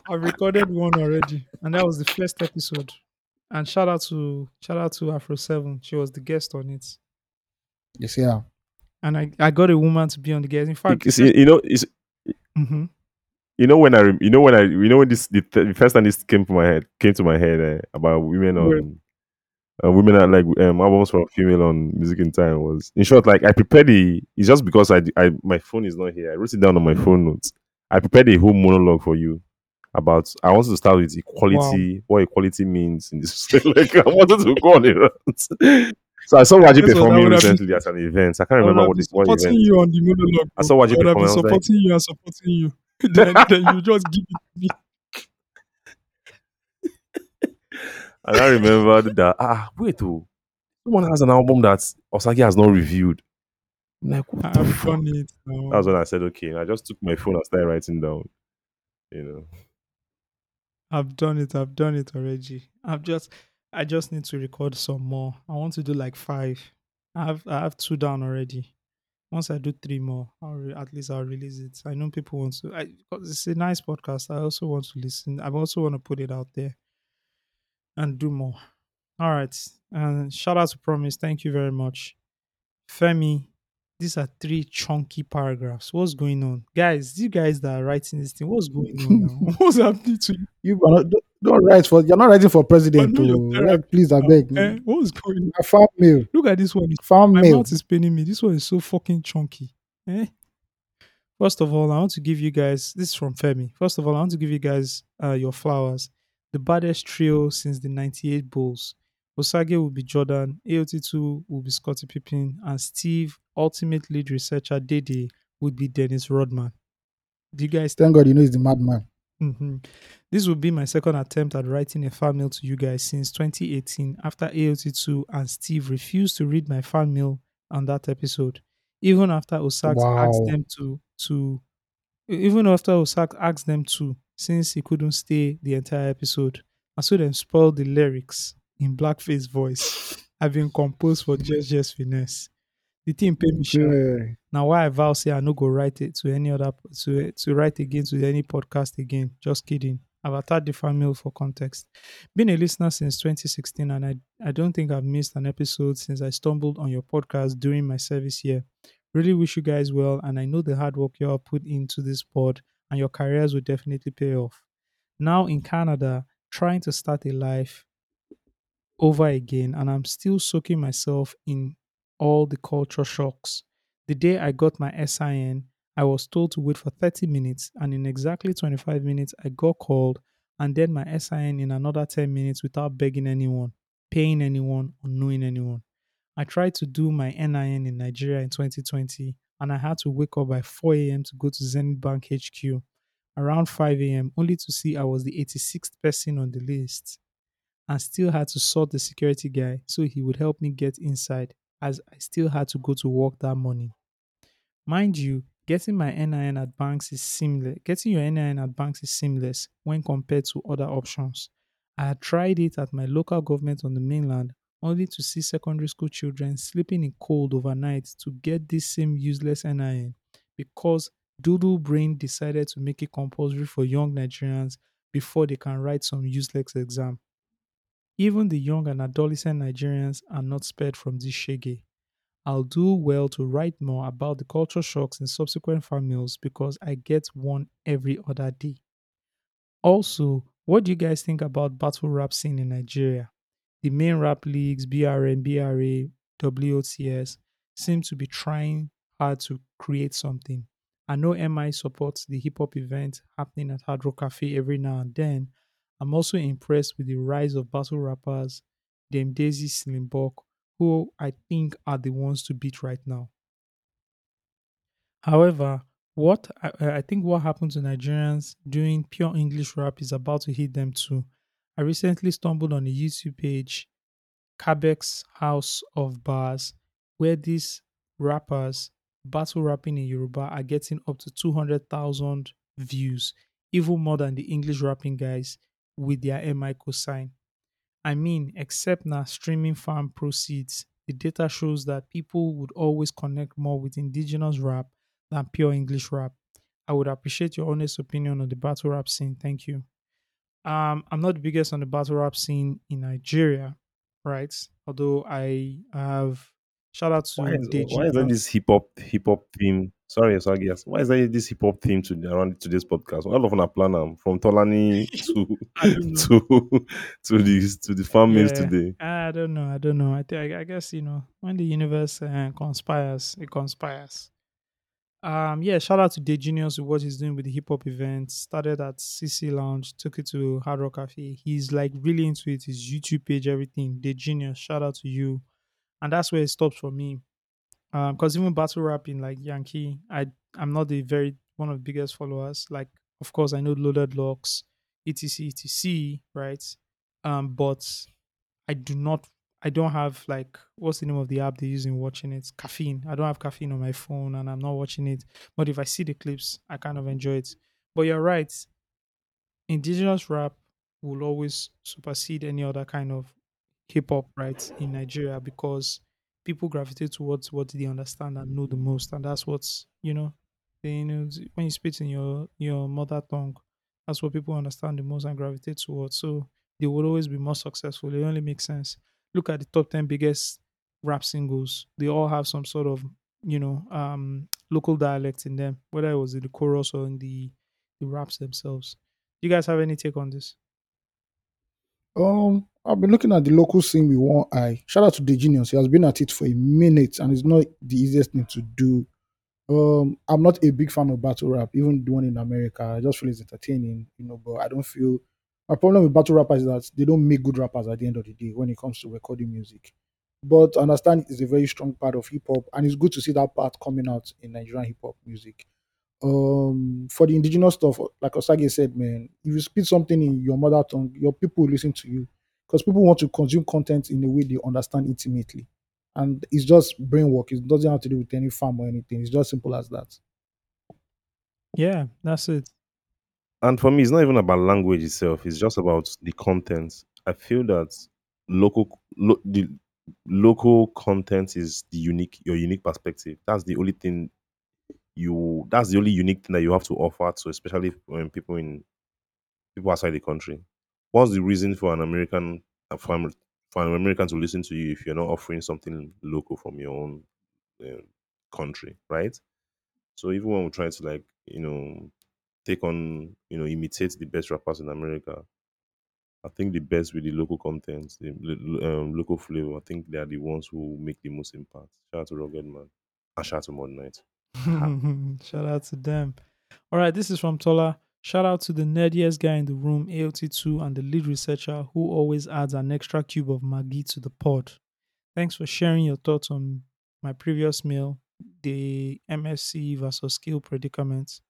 *laughs* I recorded one already, and that was the first episode. And shout out to shout out to Afro Seven. She was the guest on it, Yes, yeah. and I, I got a woman to be on the guest. In fact, you, you know, it's, Mhm. you know when I, you know when I, you know when this the, the first time this came to my head, came to my head uh, about women on. Uh, women are like um, albums for female on music in time was in short like I prepared the it's just because I, I my phone is not here I wrote it down on my phone notes I prepared a whole monologue for you about. I wanted to start with equality, what equality means in this. *laughs* like I wanted to go on rant. So I saw Waje I performing recently at an event. I can't remember have what this was. supporting event. you on the monologue. I saw what you I would have been I was like- supporting you and supporting you. *laughs* then, then you just give it to me. And I remembered that ah wait oh, someone has an album that Osagie has not reviewed. I'm like what the I've done it. now. That was when I said okay. I just took my phone and started writing down. You know. I've done it. I've done it already. I've just, I just need to record some more. I want to do like five. I have, I have two down already. Once I do three more, I'll re- at least I'll release it. I know people want to. I, it's a nice podcast. I also want to listen. I also want to put it out there and do more. All right. And shout out to Promise. Thank you very much. Femi, these are three chunky paragraphs. What's going on? Guys, you guys that are writing this thing, what's going on now? *laughs* what's happening to you? You are not, don't- don't write for. You're not writing for president. To therapy please, I beg. Eh, what's going on? A farm mail. Look at this one. Farm My mail. mouth is paining me. This one is so fucking chunky. Eh? First of all, I want to give you guys this is from Femi. First of all, I want to give you guys uh, your flowers. The baddest trio since the 98 Bulls. Osagie will be Jordan, AOT2 will be Scottie Pippen, and Steve, ultimate lead researcher Dede, would be Dennis Rodman. Do you guys Thank God you know he's the madman. hmm This will be my second attempt at writing a fan mail to you guys since 2018 after AOT2 and Steve refused to read my fan mail on that episode. Even after Osak asked them to to even after Osak asked them to, since he couldn't stay the entire episode. And so them spoil the lyrics in blackface voice. I've been composed for just just finesse. The team pay me. Yeah. Now why I vow say I no go write it to any other to to write again to any podcast again. Just kidding. I've attached the fan mail for context. Been a listener since 2016 and I, I don't think I've missed an episode since I stumbled on your podcast during my service year. Really wish you guys well and I know the hard work you all put into this pod and your careers will definitely pay off. Now in Canada, trying to start a life over again and I'm still soaking myself in all the culture shocks. The day I got my SIN, I was told to wait for 30 minutes, and in exactly 25 minutes, I got called, and then my SIN in another 10 minutes without begging anyone, paying anyone, or knowing anyone. I tried to do my NIN in Nigeria in 2020, and I had to wake up by 4 a.m. to go to Zenith Bank HQ around 5 a.m. only to see I was the 86th person on the list and still had to sort the security guy so he would help me get inside as I still had to go to work that morning. Mind you, getting my NIN at banks is seamless. Getting your NIN at banks is seamless when compared to other options. I had tried it at my local government on the mainland only to see secondary school children sleeping in cold overnight to get this same useless NIN because Doodle Brain decided to make it compulsory for young Nigerians before they can write some useless exam. Even the young and adolescent Nigerians are not spared from this shege. I'll do well to write more about the culture shocks in subsequent fan mails because I get one every other day. Also, what do you guys think about battle rap scene in Nigeria? The main rap leagues, BRN, BRA, WOTS, seem to be trying hard to create something. I know MI supports the hip hop event happening at Hard Rock Cafe every now and then. I'm also impressed with the rise of battle rappers, Dame Daisy Slimbok, who I think are the ones to beat right now. However, what I, I think what happened to Nigerians doing pure English rap is about to hit them too. I recently stumbled on a YouTube page, Kabek's House of Bars, where these rappers battle rapping in Yoruba are getting up to 200,000 views, even more than the English rapping guys with their MI cosign. I mean, except now streaming farm proceeds, the data shows that people would always connect more with indigenous rap than pure English rap. I would appreciate your honest opinion on the battle rap scene. Thank you. Um, I'm not the biggest on the battle rap scene in Nigeria, right? Although I have shout out to Why is, Deji why is there this hip hop hip hop theme? Sorry, sorry, yes. Why is there this hip hop theme to around today's podcast? All of are plan am, from Tolani *laughs* to I *laughs* to *laughs* to the to the farm Yeah. today. I don't know. I don't know. I think I guess you know when the universe uh, conspires, it conspires. Um, yeah, shout out to Day Genius with what he's doing with the hip hop event. Started at CC Lounge, took it to Hard Rock Cafe. He's like really into it. His YouTube page, everything. Day Genius, shout out to you. And that's where it stops for me. Um, because even battle rap in like Yankee, I I'm not the very one of the biggest followers. Like, of course, I know Loaded Lux, etc, etc, right? Um, but I do not. I don't have like what's the name of the app they're using watching it? Caffeine. I don't have caffeine on my phone, and I'm not watching it. But if I see the clips, I kind of enjoy it. But you're right. Indigenous rap will always supersede any other kind of hip hop, right, in Nigeria because people gravitate towards what they understand and know the most, and that's what's you know, they, you know, when you speak in your your mother tongue, that's what people understand the most and gravitate towards. So they will always be more successful. It only makes sense. Look at the top ten biggest rap singles; they all have some sort of you know um local dialect in them, whether it was in the chorus or in the the raps themselves. You guys have any take on this? Um, I've been looking at the local scene with one eye. Shout out to the genius. He has been at it for a minute and it's not the easiest thing to do. Um, I'm not a big fan of battle rap, even the one in America. I just feel it's entertaining, you know, but I don't feel my problem with battle rappers is that they don't make good rappers at the end of the day when it comes to recording music. But I understand it's a very strong part of hip hop, and it's good to see that part coming out in Nigerian hip hop music um for the indigenous stuff like Osagie said man if you speak something in your mother tongue your people will listen to you because people want to consume content in a way they understand intimately and it's just brain work it doesn't have to do with any farm or anything it's just simple as that Yeah, that's it. And for me, it's not even about language itself. It's just about the content. I feel that local lo, the local content is the unique your unique perspective. That's the only thing you. That's the only unique thing that you have to offer to, especially when people in people outside the country. What's the reason for an American for, an- American to listen to you if you're not offering something local from your own uh, country, right? So even when we try to like you know take on you know imitate the best rappers in America, I think the best with the local content, the um, local flavor. I think they are the ones who make the most impact. Shout out to Rugged Man and shout out to Mode 9. *laughs* Shout out to them. All right, this is from Tola. Shout out to the nerdiest guy in the room, AOT2, and the lead researcher who always adds an extra cube of Maggi to the pod. Thanks for sharing your thoughts on my previous meal, the MSC versus skill predicament.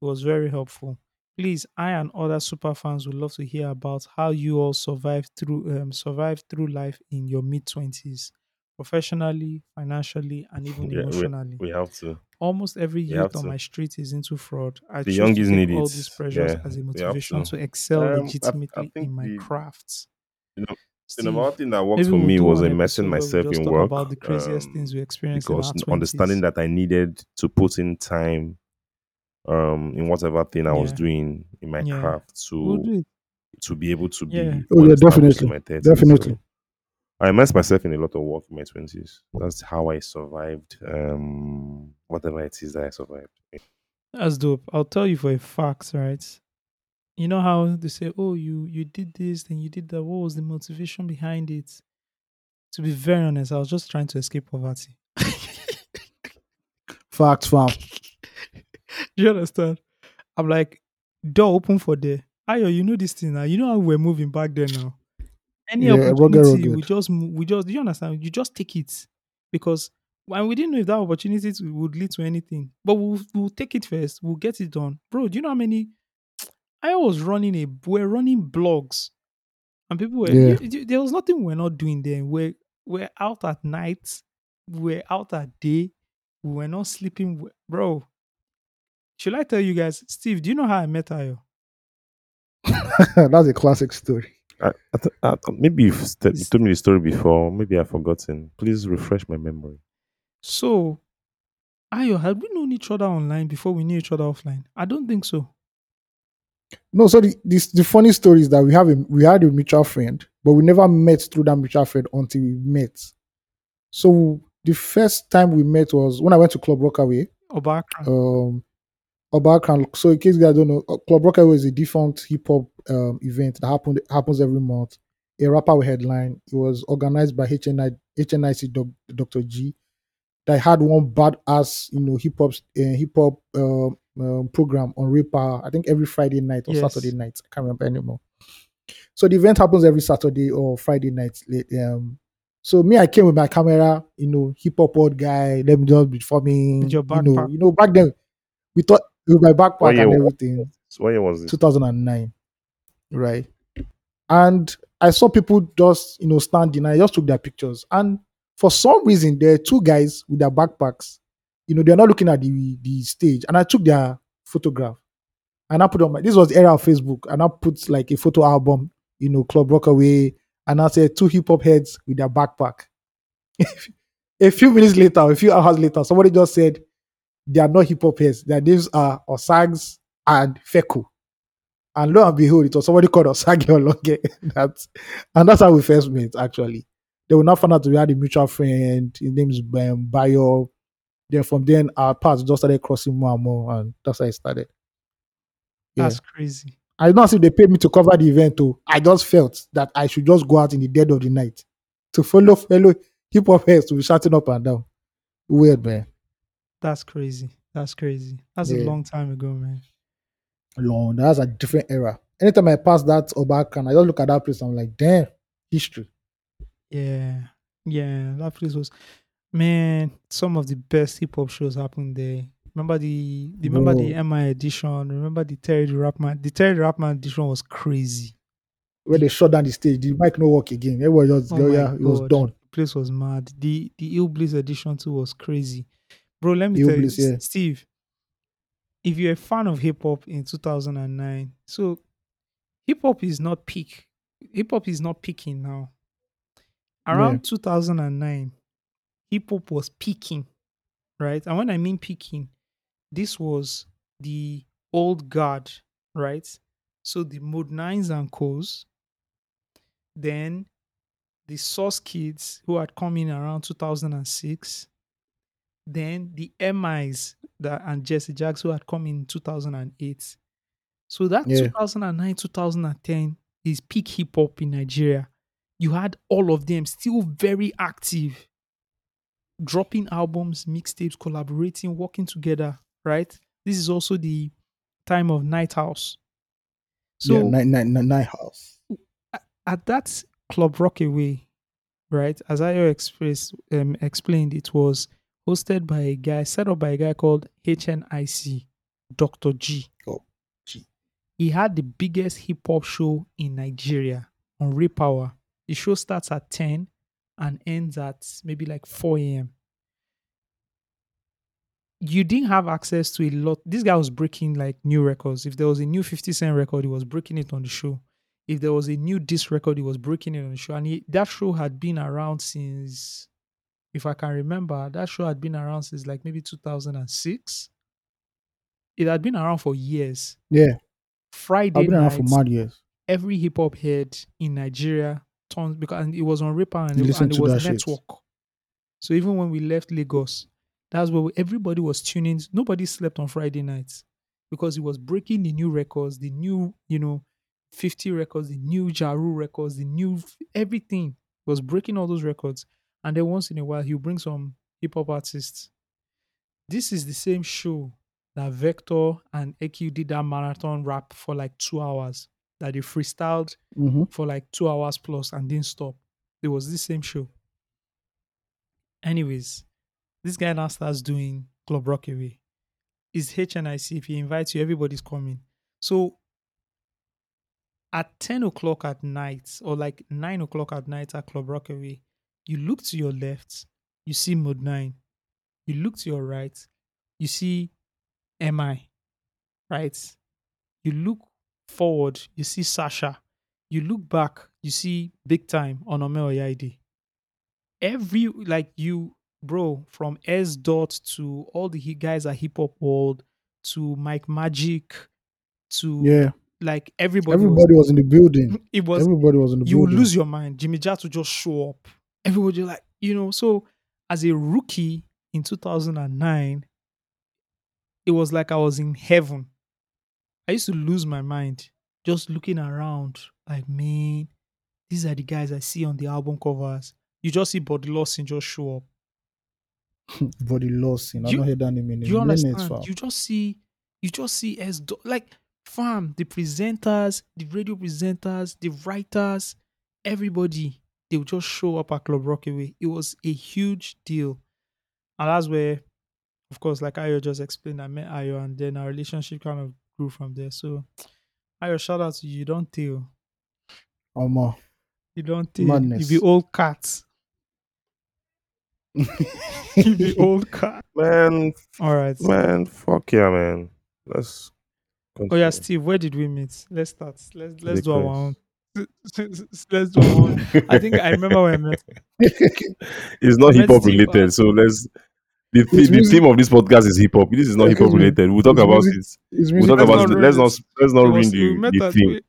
It was very helpful. Please, I and other super fans would love to hear about how you all survived through um, survived through life in your mid twenties, professionally, financially, and even *laughs* yeah, we, emotionally. we have to. Almost every We youth on my street is into fraud. I The young is needed. all these pressures Yeah, as a motivation to. to excel Um, I, I legitimately in my the crafts. you know the Steve, number one thing that works maybe for me was immersing episode where we myself in work about the craziest things um, we experienced in because our understanding twenties. that I needed to put in time um in whatever thing I was doing in my yeah. craft We'll to do to be able to Yeah. be oh yeah definitely my thirties. definitely So I immersed myself in a lot of work in my twenties. That's how I survived um whatever it is that I survived. That's dope. I'll tell you for a fact, right? You know how they say, "Oh, you you did this, then you did that." What was the motivation behind it? To be very honest, I was just trying to escape poverty. *laughs* facts fam *laughs* Do you understand? I'm like, door open for there. Ayo, you know this thing now. You know how we're moving back there now. Any yeah opportunity, we just we just. Do you understand? You just take it because when we didn't know if that opportunity would lead to anything, but we'll we'll take it first. We'll get it done, bro. Do you know how many? I was running a. We're running blogs, and people were. yeah You, you- there was nothing we're not doing there. We're we're out at night. We're out at day. We were not sleeping, bro. Should I tell you guys, Steve? Do you know how I met Ayo? *laughs* that's a classic story I, I th- I, maybe you've st- you told me the story before. Maybe I've forgotten. Please refresh my memory. So, Ayo, had we known each other online before we knew each other offline? I don't think so. no so the this the funny story is that we have a we had a mutual friend but we never met through that mutual friend until we met so the first time we met was when i went to club rockaway Obaka. um Obakran. So in case you guys don't know, uh, Club Rockaway is a defunct hip hop um, event that happened happens every month. A rapper will headline. It was organized by HNI, HNIC doc, Dr. G. that had one bad ass, you know, hip hop uh, hip hop uh, um, program on Ray Power. I think every Friday night or Yes. Saturday night. I can't remember anymore. So the event happens every Saturday or Friday night. late, Um, so me, I came with my camera, you know, hip hop old guy. Let me just be. With your You know, you know, back then we thought with my backpack and everything. So what year was it? 2009, right? And I saw people just, you know, standing. I just took their pictures. And for some reason, there are two guys with their backpacks. You know, they're not looking at the, the stage. And I took their photograph. And I put on my, this was the era of Facebook. And I put like a photo album, you know, Club Rockaway. And I said two hip hop heads with their backpack. *laughs* a few minutes later, a few hours later, somebody just said, they are not hip hop heads. Their names are Osags and Feku. And lo and behold, it was somebody called Osagie Alonge. *laughs* that's, and that's how we first met, actually. They will not find out we had a mutual friend. His name is um, Bayo. Then from then, our paths just started crossing more and more. And that's how it started. Yeah. That's crazy. I don't see they paid me to cover the event. Too. I just felt that I should just go out in the dead of the night to follow fellow hip hop heads to be shouting up and down. Weird, man. That's crazy. That's crazy. That's a long time ago, man. long. That's a different era. Anytime I pass that Obakan, I just look at that place. I'm like, damn, history. Yeah. Yeah. That place was man, some of the best hip hop shows happened there. Remember the the- remember the MI edition, remember the Terry the Rapman. The Terry the Rapman edition was crazy. When they shut down the stage, the mic no work again. Everybody just, Oh yeah, it was done. The place was mad. The the Ill Bliss edition too was crazy. Bro, let me tell you, yeah. Steve, if you're a fan of hip hop in 2009, so hip hop is not peak. Hip hop is not peaking now. Around 2009, hip hop was peaking, right? And when I mean peaking, this was the old guard, right? So the Mode 9s and Co's, then the Source Kids who had come in around 2006, then the MIs that, and Jesse Jagz who had come in 2008. So that Yeah. 2009, 2010 is peak hip hop in Nigeria. You had all of them still very active, dropping albums, mixtapes, collaborating, working together, right? This is also the time of Night House. So yeah, night, night, night, night house. at that Club Rockaway, right, as I expressed, um, explained, it was hosted by a guy, set up by a guy called HNIC, Dr. G. Oh, G. He had the biggest hip hop show in Nigeria on Ray Power. The show starts at 10 and ends at maybe like 4 a.m. You didn't have access to a lot. This guy was breaking like new records. If there was a new 50 Cent record, he was breaking it on the show if there was a new disc record, he was breaking it on the show. And he, that show had been around since, if I can remember, that show had been around since like maybe 2006. It had been around for years. Yeah, Friday I've been around for mad years. every hip hop head in Nigeria turned because and it was on Ripper and, it, and it was that shit. network. So even when we left Lagos, that's where we, everybody was tuning. Nobody slept on Friday nights because it was breaking the new records, the new, you know, 50 records, the new Ja Rule records, the new everything. Was breaking all those records. And then once in a while, he'll bring some hip hop artists. This is the same show that Vector and AQ did that marathon rap for like two hours, that they freestyled hmm for like two hours plus and didn't stop. It was the same show. Anyways, this guy now starts doing Club Rockaway. It's HNIC. If he invites you, everybody's coming. So at 10 o'clock at night or like 9 o'clock at night at Club Rockaway, you look to your left, you see Mode 9. You look to your right, you see MI, right? You look forward, you see Sasha. You look back, you see Big Time on Omeo Yaidi. Every, like you, bro, from S Dot to all the guys at Hip Hop World to Mike Magic to Yeah, like everybody, everybody was in the building. *laughs* it was Everybody was in the you building. lose your mind. Jimmy Jatt will just show up. Everybody like, you know, so as a rookie in 2009, it was like I was in heaven. I used to lose my mind just looking around like, man, these are the guys I see on the album covers. You just see Body Lawson just show up. *laughs* Body lossing. I You- don't hear that name in you understand? You just see, you just see as like fam, the presenters, the radio presenters, the writers, everybody, they would just show up at Club Rockaway. It was a huge deal, and that's where, of course, like Ayo just explained, I met Ayo, and then our relationship kind of grew from there. So, Ayo, shout out to you. You don't tell. Omo. You don't tell. Madness. You be old cat. *laughs* You be old cat. Man, All right. man, fuck yeah, man. Let's. Oh yeah. Steve, where did we meet? Let's start. Let's let's The do our own. Let's do our. I think I remember when I met. *laughs* It's not hip hop related, so let's. The, It's the theme of this podcast is hip hop. This is not hip hop related. We'll talk about it. We'll talk Let's about not it. Let's not. this. Let's not ruin the, met the theme. we-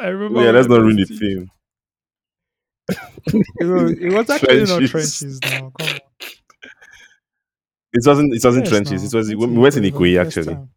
I remember. Yeah, let's not met ruin the Steve. theme. It was, it was actually not *laughs* Trenches. trenches now. Come on. It wasn't. It wasn't Yes, trenches. now. It was. We to went in Ikoyi for Ikoyi the first actually. time.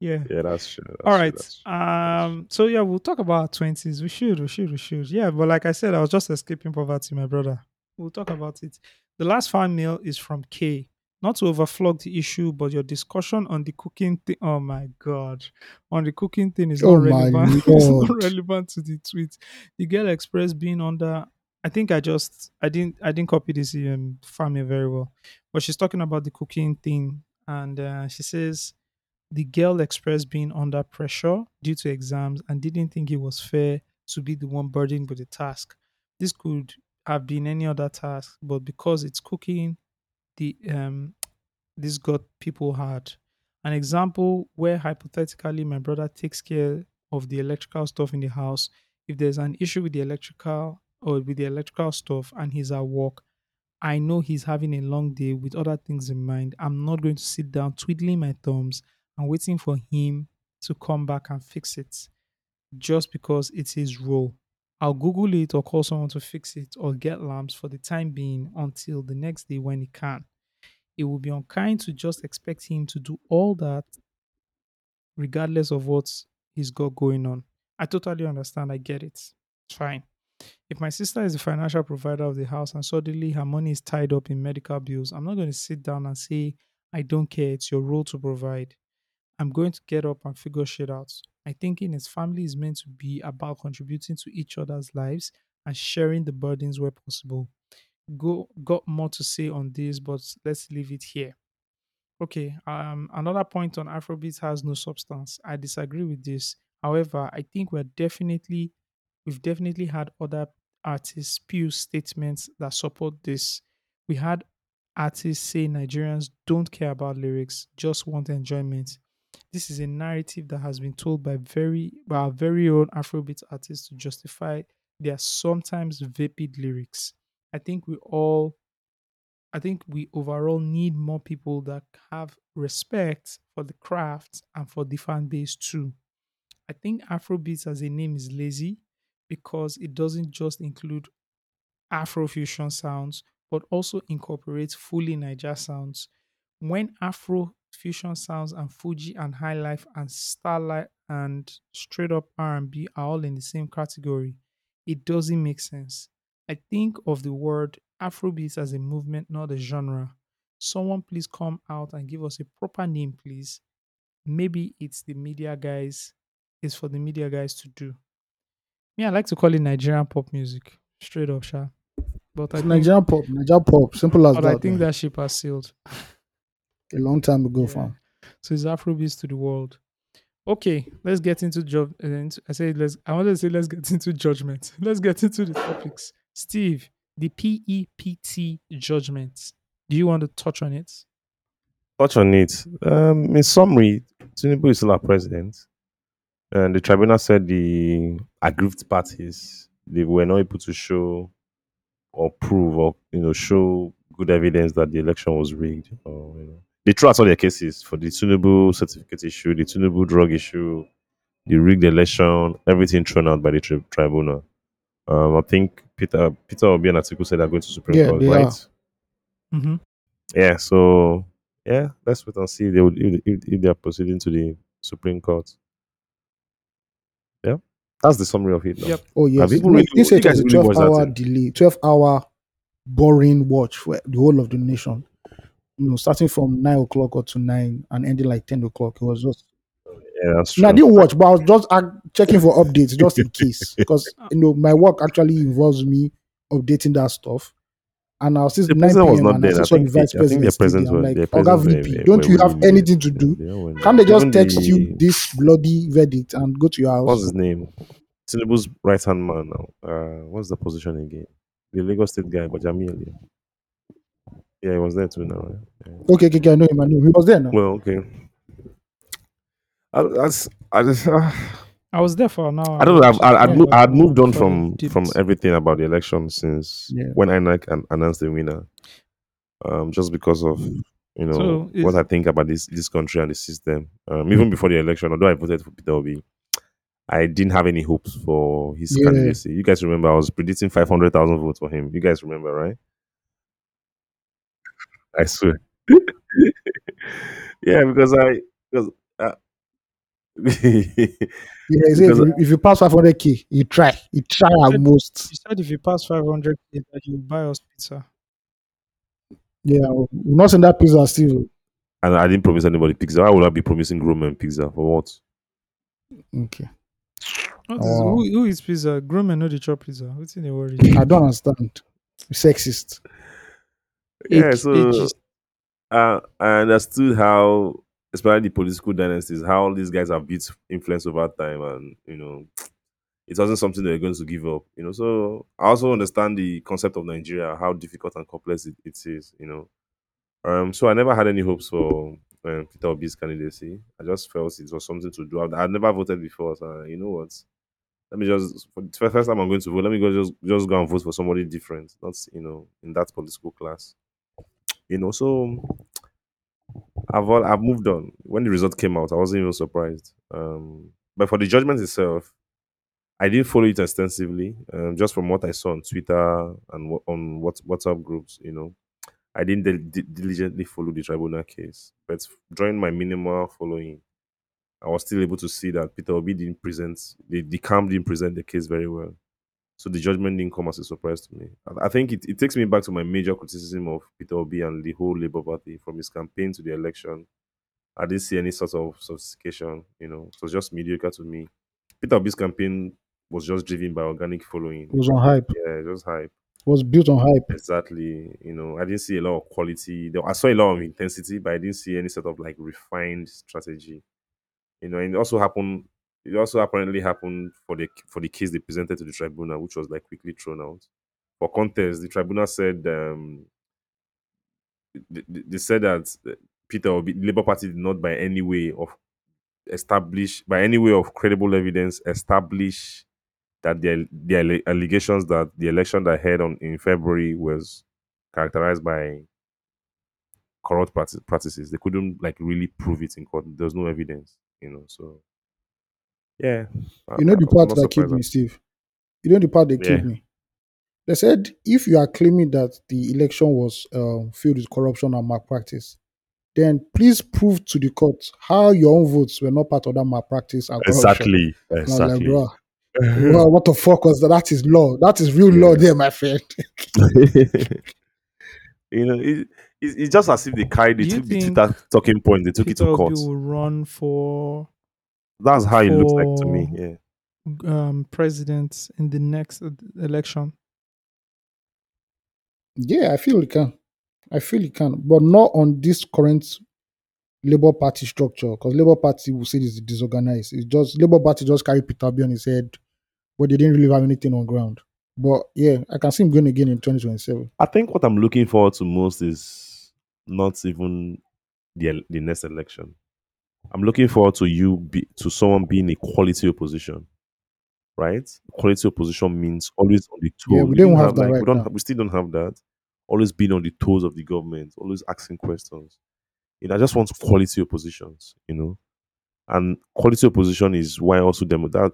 Yeah. Yeah. Yeah, that's true. that's All true, that's true. Um. So yeah, we'll talk about twenties. We should. We should. We should. Yeah. But like I said, I was just escaping poverty, my brother. We'll talk about it. The last fan mail is from K. Not to overflog the issue, but your discussion on the cooking thing. Oh my god, on the cooking thing is Oh not my relevant. *laughs* it's not relevant to the tweet. The girl express being under. I think I just I didn't I didn't copy this um, fan mail very well, but she's talking about the cooking thing, and uh, she says the girl expressed being under pressure due to exams and didn't think it was fair to be the one burdened with the task. This could have been any other task, but because it's cooking, the um this got people hard. An example where hypothetically my brother takes care of the electrical stuff in the house. If there's an issue with the electrical or with the electrical stuff and he's at work, I know he's having a long day with other things in mind. I'm not going to sit down twiddling my thumbs and waiting for him to come back and fix it just because it's his role. I'll Google it or call someone to fix it or get lamps for the time being until the next day when he can. It would be unkind to just expect him to do all that regardless of what he's got going on. I totally understand. I get it. It's fine. If my sister is the financial provider of the house and suddenly her money is tied up in medical bills, I'm not going to sit down and say, I don't care. It's your role to provide. I'm going to get up and figure shit out. I think in his family is meant to be about contributing to each other's lives and sharing the burdens where possible. Go got more to say on this, but let's leave it here. Okay. Um, another point on Afrobeat has no substance. I disagree with this. However, I think we're definitely we've definitely had other artists spew statements that support this. We had artists say Nigerians don't care about lyrics, just want enjoyment. This is a narrative that has been told by very by our very own Afrobeat artists to justify their sometimes vapid lyrics. I think we all I think we overall need more people that have respect for the craft and for the fan base too. I think Afrobeats as a name is lazy because it doesn't just include Afrofusion sounds, but also incorporates fully Niger sounds. When Afrofusion sounds and Fuji and High Life and Starlight and straight up R&B are all in the same category, it doesn't make sense. I think of the word Afrobeat as a movement, not a genre. Someone please come out and give us a proper name, please. Maybe it's the media guys, it's for the media guys to do. Me, I like to call it Nigerian pop music, straight up, sha. But I It's think, Nigerian pop, Nigerian pop. Simple as but that. I think man. that ship has sailed. *laughs* a long time ago, Yeah. fam. So it's Afrobeats to the world. Okay, let's get into job. uh, I said let's. I wanted to say let's get *laughs* into judgment. Let's get into the topics. Steve, the PEPT judgment. Do you want to touch on it? touch on it. Um, in summary, Tinubu is still our president, and the tribunal said the aggrieved parties they were not able to show or prove or you know show good evidence that the election was rigged. Or you know, they threw out all their cases for the Tinubu certificate issue, the Tinubu drug issue, the rigged election, everything thrown out by the tri- tribunal. Um, I think Peter Peter Obi and Atiku said they're going to Supreme Yeah, Court, they right? are. Mm-hmm. yeah so yeah let's wait and see if they would if, if, if they are proceeding to the supreme court yeah that's the summary of it now. Yep. Oh yes. people No, really- he said you it was guys a really watched that twelve hour thing? delay, twelve hour boring watch for the whole of the nation. You know, starting from nine o'clock or to nine and ending like ten o'clock. It was just Yeah, that's true. I didn't watch, but I was just uh, checking for updates just in case. *laughs* Because you know, my work actually involves me updating that stuff. And I was still The 9 president was p.m. not and I there. still I saw the think, vice I think president. their presence there. I'm like, their Oga presence VP, were- don't you have really- anything to do? they Can't they just text the- you this bloody verdict and go to your house? What's his name? Tinubu's right hand man now. Uh, what's the position again? The Lagos State guy, but Jamil. Yeah. yeah, he was there too now. Right? Yeah. Okay, okay, okay, I know him. I know him. He was there now. Well, okay. I, that's, I just, uh, I was there for an hour. I don't know. I've, I, I'd, Yeah, mo- I'd moved on from dipped. from everything about the election since Yeah. when INEC an- announced the winner. Um, just because of you know So what is- I think about this this country and the system. Um, even before the election, although I voted for Peter Obi, I didn't have any hopes for his Yeah. candidacy. You guys remember I was predicting five hundred thousand votes for him. You guys remember, right? I swear. *laughs* yeah, because I because. Uh, *laughs* Yeah, he if Because- you, if you pass 500k, you try. You try at Said- most. You said if you pass 500 k that you buy us pizza. Yeah, we're not saying that pizza still. and I didn't promise anybody pizza. Why would I be promising grown men pizza for what? Okay. What is, Oh. who, who is pizza? Grown men know the chop pizza. What's in the worry? I don't understand. Sexist. Yeah, so uh, I understood how, especially the political dynasties, how these guys have built influence over time, and you know, it wasn't something they're going to give up. You know, so I also understand the concept of Nigeria, how difficult and complex it, it is. You know, um, so I never had any hopes for um, Peter Obi's candidacy. I just felt it was something to do. I- I'd never voted before, so you know what? Let me just for the first time I'm going to vote. Let me go just just go and vote for somebody different, not you know in that political class you know so i've all, i've moved on. When the result came out i wasn't even surprised. Um but for the judgment itself i didn't follow it extensively um, just from what i saw on twitter and on what whatsapp groups you know. I didn't dil- di- diligently follow the tribunal case but during my minimal following i was still able to see that peter obi didn't present the, the camp didn't present the case very well so the judgment didn't come as a surprise to me. I- think it, it takes me back to my major criticism of Peter Obi and the whole Labour Party from his campaign to the election. I didn't see any sort of sophistication, you know, it was just mediocre to me. Peter Obi's campaign was just driven by organic following. It was on hype. Yeah, just hype. It was built on hype. Exactly. You know, I didn't see a lot of quality. I saw a lot of intensity, but I didn't see any sort of like refined strategy. You know, and it also happened. It also apparently happened for the for the case they presented to the tribunal, which was like quickly thrown out. For context, the tribunal said um, they, they said that uh, Peter Obi, the Labour Party did not by any way of establish by any way of credible evidence establish that the the allegations that the election that held on in February was characterized by corrupt practices. They couldn't like really prove it in court. There's no evidence, you know. So yeah, You know the part not that killed me, Steve? You know the part that killed Yeah. me? They said if you are claiming that the election was um, filled with corruption and malpractice, then please prove to the court how your own votes were not part of that malpractice and corruption. Exactly, And I was like, exactly. bro, well, *laughs* what the fuck was that? That is law. That is real law there, my friend. *laughs* you know, it, it's, it's just as if they carried, they Do you took the Twitter talking point, they took it to Obi court. will run for That's how it looks like to me. Yeah. um, president in the next election. yeah, I feel it can. I feel it can, but not on this current Labour Party structure because Labour Party will say it's disorganized. It's just Labour Party just carry Peter Obi on his head, but they didn't really have anything on ground. But yeah, I can see him going again in 2027. I think what I'm looking forward to most is not even the the next election. I'm looking forward to you be to someone being a quality opposition, right? Quality opposition means always on the toes. Yeah, we don't have that like, right we don't now. we still don't have that. Always being on the toes of the government, always asking questions. You know, I just want quality oppositions. You know, and quality opposition is why also demo that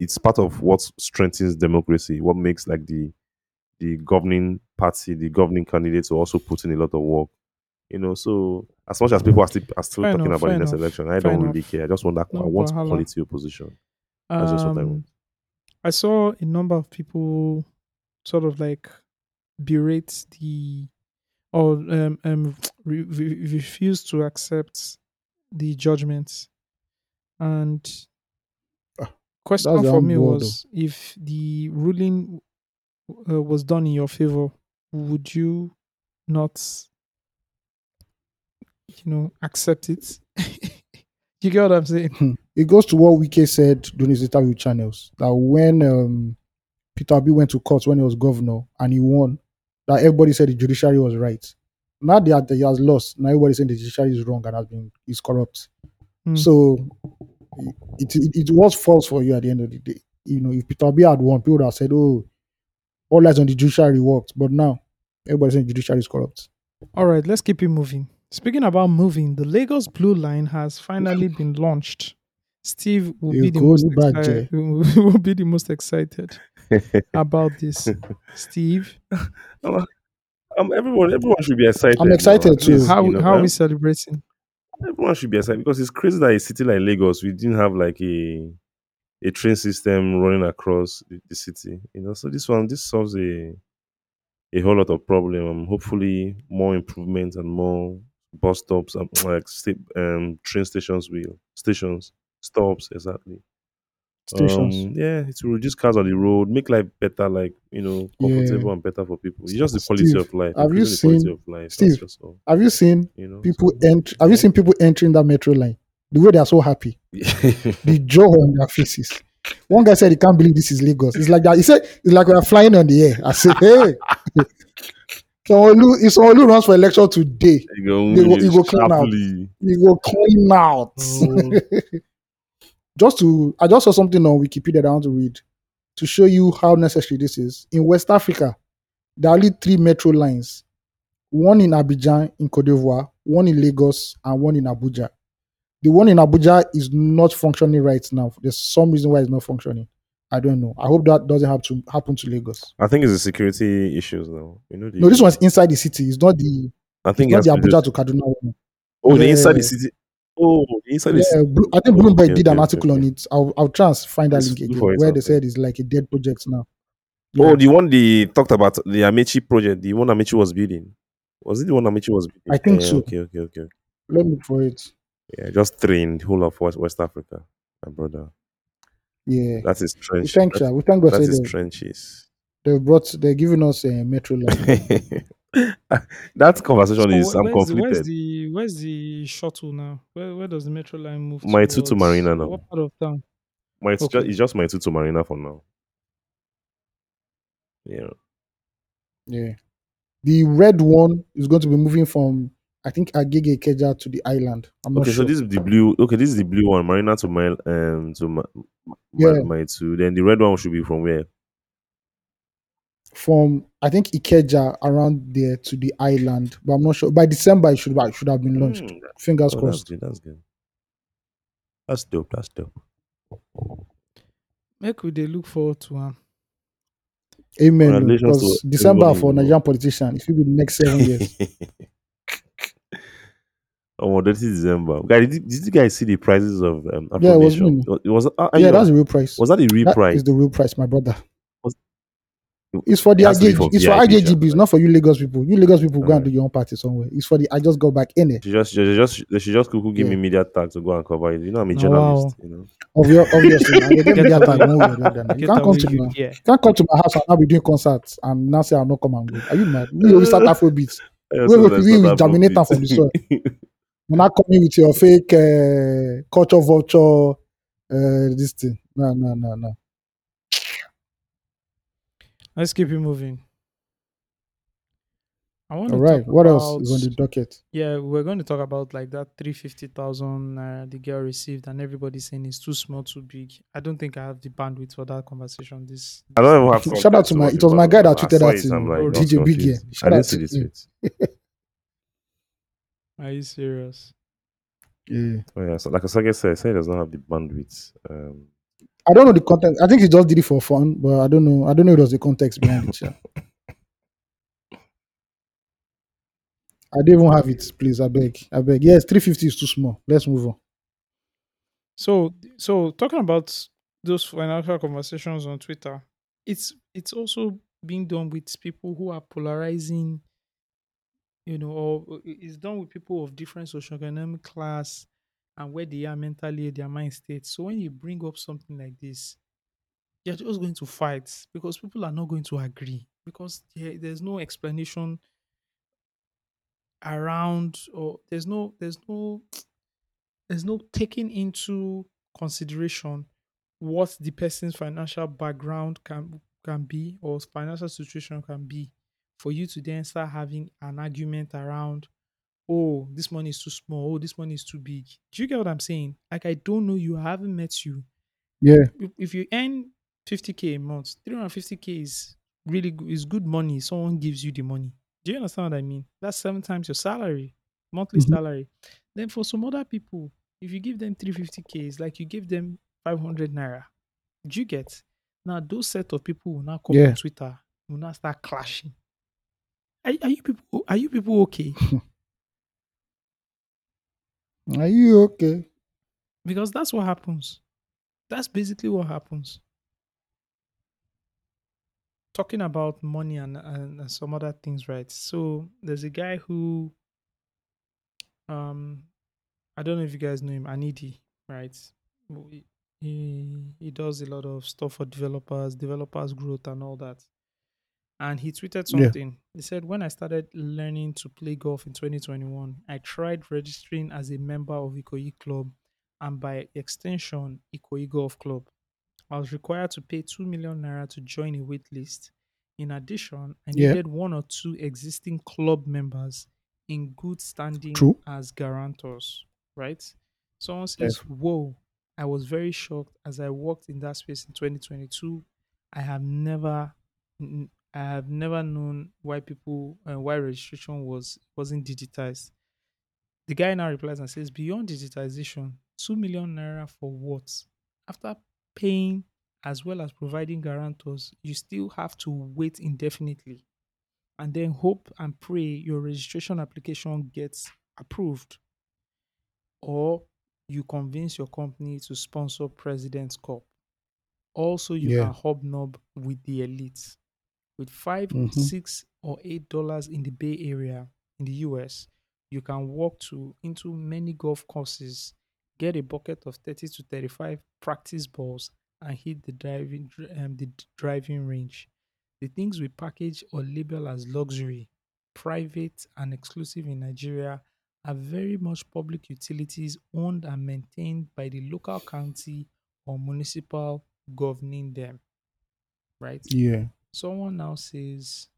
it's part of what strengthens democracy. What makes like the the governing party, the governing candidates will also put in a lot of work. You know, so as much as people are still are still Fair talking enough, about the fair next enough, election, I don't really care. I just want that. I No want wahala. quality opposition. That's just what I Um, want. I saw a number of people sort of like berate the or um, um *tsk* re- re- refuse to accept the judgments. And Ah, question that's for me board, was if the ruling uh, was done in your favor, would you not, you know, accept it? *laughs* you get what I'm saying? it goes to what Wike said during his interview channels that when um, Peter Obi went to court when he was governor and he won, that everybody said the judiciary was right. Now that he has lost, now everybody saying the judiciary is wrong and has been is corrupt. Hmm. So it, it it was false for you at the end of the day. You know, if Peter Obi had won, people would have said, "Oh, all eyes on the judiciary worked," but now everybody saying the judiciary is corrupt. All right, let's keep it moving. Speaking about moving, the Lagos Blue Line has finally been launched. Steve will be the Èkó most ní bàjẹ́. excited. Will be the most excited *laughs* about this. Steve, *laughs* um, everyone, everyone should be excited. I'm excited too. least, how you know, how are um, we celebrating? everyone should be excited because it's crazy that a city like Lagos, we didn't have like a a train system running across the, the city. You know, so this one this solves a a whole lot of problem. Um, hopefully, more improvement and more bus stops and *tsk* like sta- um train stations will stations stops exactly. Stations. Um, yeah, it will reduce cars on the road, make life better, like you know, Yeah. comfortable and better for people. It's just the quality Steve, of life. have you seen- of life? Steve, all, Have you seen you know. people so- ent- Have you seen people entering that metro line? The way they are so happy, *laughs* the joy on their faces. One guy said he can't believe this is Lagos. It's like that. He said it's like we are flying on the air. I said, hey. *laughs* Sanwo-Olu, if Sanwo-Olu runs for election today, you go, They go- you go clean out. he will clean out. Oh. *laughs* just to, I just saw something on Wikipedia that I want to read to show you how necessary this is. In West Africa, there are only three metro lines: one in Abidjan in Cote d'Ivoire, one in Lagos, and one in Abuja. The one in Abuja is not functioning right now. There's some reason why it's not functioning. I don't know. I hope that doesn't have to happen to Lagos. I think it's the security issues though. You know, the, No, this one's inside the city. It's not the I think it's not the has to do- Abuja to Kaduna one. Oh, the inside the city. Oh, the inside the city. I think Oh, Bloomberg okay, did an article okay. on it. I'll, I'll try and find that link again where they said it's like a dead project now. Oh, Yeah. the one they talked about, the Amaechi project, the one Amaechi was building. Was it the one Amaechi was building? I think Yeah, so. Okay, okay, okay. Let me for it. Yeah, just three in the whole of West, West Africa, my brother. Yeah. That is We trench. thank That, you. We thank God that say is they, trenches. they've brought they're giving us a metro line. *laughs* that conversation So is wh- I'm where's, the, where's the where's the shuttle now? Where where does the metro line move? Mile 2 to? Marina now. What part of town? My it's, Okay. just, it's just Mile 2 to Marina for now. Yeah. yeah. The red one is going to be moving from I think Agege Keja to the island. I'm not Okay, sure. so this is the blue. Okay, this is the blue one. Marina to my um to my, my, Yeah. Mile 2. Then the red one should be from where? from I think Ikeja around there to the island, but I'm not sure. By December, it should it should have been launched. Hmm, Fingers oh, that's crossed. good. That's good. That's dope. That's dope. Make we they look forward to um, Amen. Because December for involved. Nigerian politician, it will be the next seven years. *laughs* Oh, that is December. Guy, did, you- did you guys see the prices of um, Afro Yeah, it was me. It was. uh, yeah, that's the real price. was that the real That price? is the real price, my brother. Was- It's for the It has to be IJG, for it's for VIP, IJGB, sha, it's not for you Lagos people. You Lagos people go and do your own party somewhere. It's for the I just got back in it. She just, she just, they should just quickly give me media tag to go and cover it. You know, I'm a Oh, journalist. You know, Obvi- Obviously, now, you get Get media away. tag one way or the You can't come to you me. here. You can't come to my house and I'll be doing concerts and now say I'll not come and go. Are you mad? We will start Afro beats. *laughs* I Wait, also wait, we not will have germinate am from the soil. *laughs* You're not coming with your fake uh, culture vulture uh, this thing. No, no, no, no. Let's keep it moving. I want All to right. talk What else about, is on the docket? Yeah, we're going to talk about like that three fifty thousand uh, the girl received, and everybody's saying it's too small, too big. I don't think I have the bandwidth for that conversation. This, I don't even have Shout out to my- it was my guy that tweeted that to I'm like, Oh, DJ Biggie. confused. I Shout didn't out see to the him. tweet. *laughs* are you serious? Yeah. Oh, yeah, so like Osagie said, say it does not have the bandwidth. Um, I don't know the content. I think he just did it for fun, but I don't know. I don't know if there's the context behind it. yeah. *laughs* I don't even have it, please. I beg. I beg. Yes, 350 is too small. Let's move on. So, so talking about those financial conversations on Twitter, it's it's also being done with people who are polarizing, you know, or uh, it's done with people of different socioeconomic class and where they are mentally, their mind state. So when you bring up something like this, you're just going to fight because people are not going to agree because there, there's no explanation around or there's no there's no *tsk* there's no taking into consideration what the person's financial background can can be or financial situation can be for you to then start having an argument around oh this money is too small. Oh this money is too big. Do you get what i'm saying? Like i don't know you i haven't met you. Yeah. if, if you earn 50k a month 350k is really good is good money. Someone gives you the money. Do you understand what i mean? That's seven times your salary monthly Mhm. salary. Then for some other people if you give them 350k it's like you give them 500 naira. Do you get? Now those set of people will now come Yeah. on twitter will now start clashing are, are you people are you people okay *laughs* Are you okay? because that's what happens that's basically what happens talking about money and, and, and some other things, right? So there's a guy who, um, I don't know if you guys know him, Anidi, right? He he does a lot of stuff for developers, developers growth, and all that. And he tweeted Yeah. something. He said, "When I started learning to play golf in 2021, I tried registering as a member of Ikoyi Club, and by extension, Ikoyi Golf Club. I was required to pay 2 million naira to join a wait list. In addition, I Yeah. needed one or two existing club members in good standing True. as guarantors, right? Someone Yes. says, Whoa, I was very shocked as I worked in that space in 2022. I have never I have never known why people uh, why registration was wasn't digitized. The guy now replies and says, Beyond digitization, 2 million naira for what? After paying as well as providing guarantors, you still have to wait indefinitely and then hope and pray your registration application gets approved or you convince your company to sponsor President's Cup. Also, you Yeah. can hobnob with the elites. With 5 Mhm. six, or eight dollars in the Bay Area in the US, you can walk to into many golf courses, get a bucket of 30 to 35 practice balls, and hit the driving um, the driving range. The things we package or label as luxury, private, and exclusive in Nigeria are very much public utilities owned and maintained by the local county or municipal governing them. Right? Yeah. Someone now says,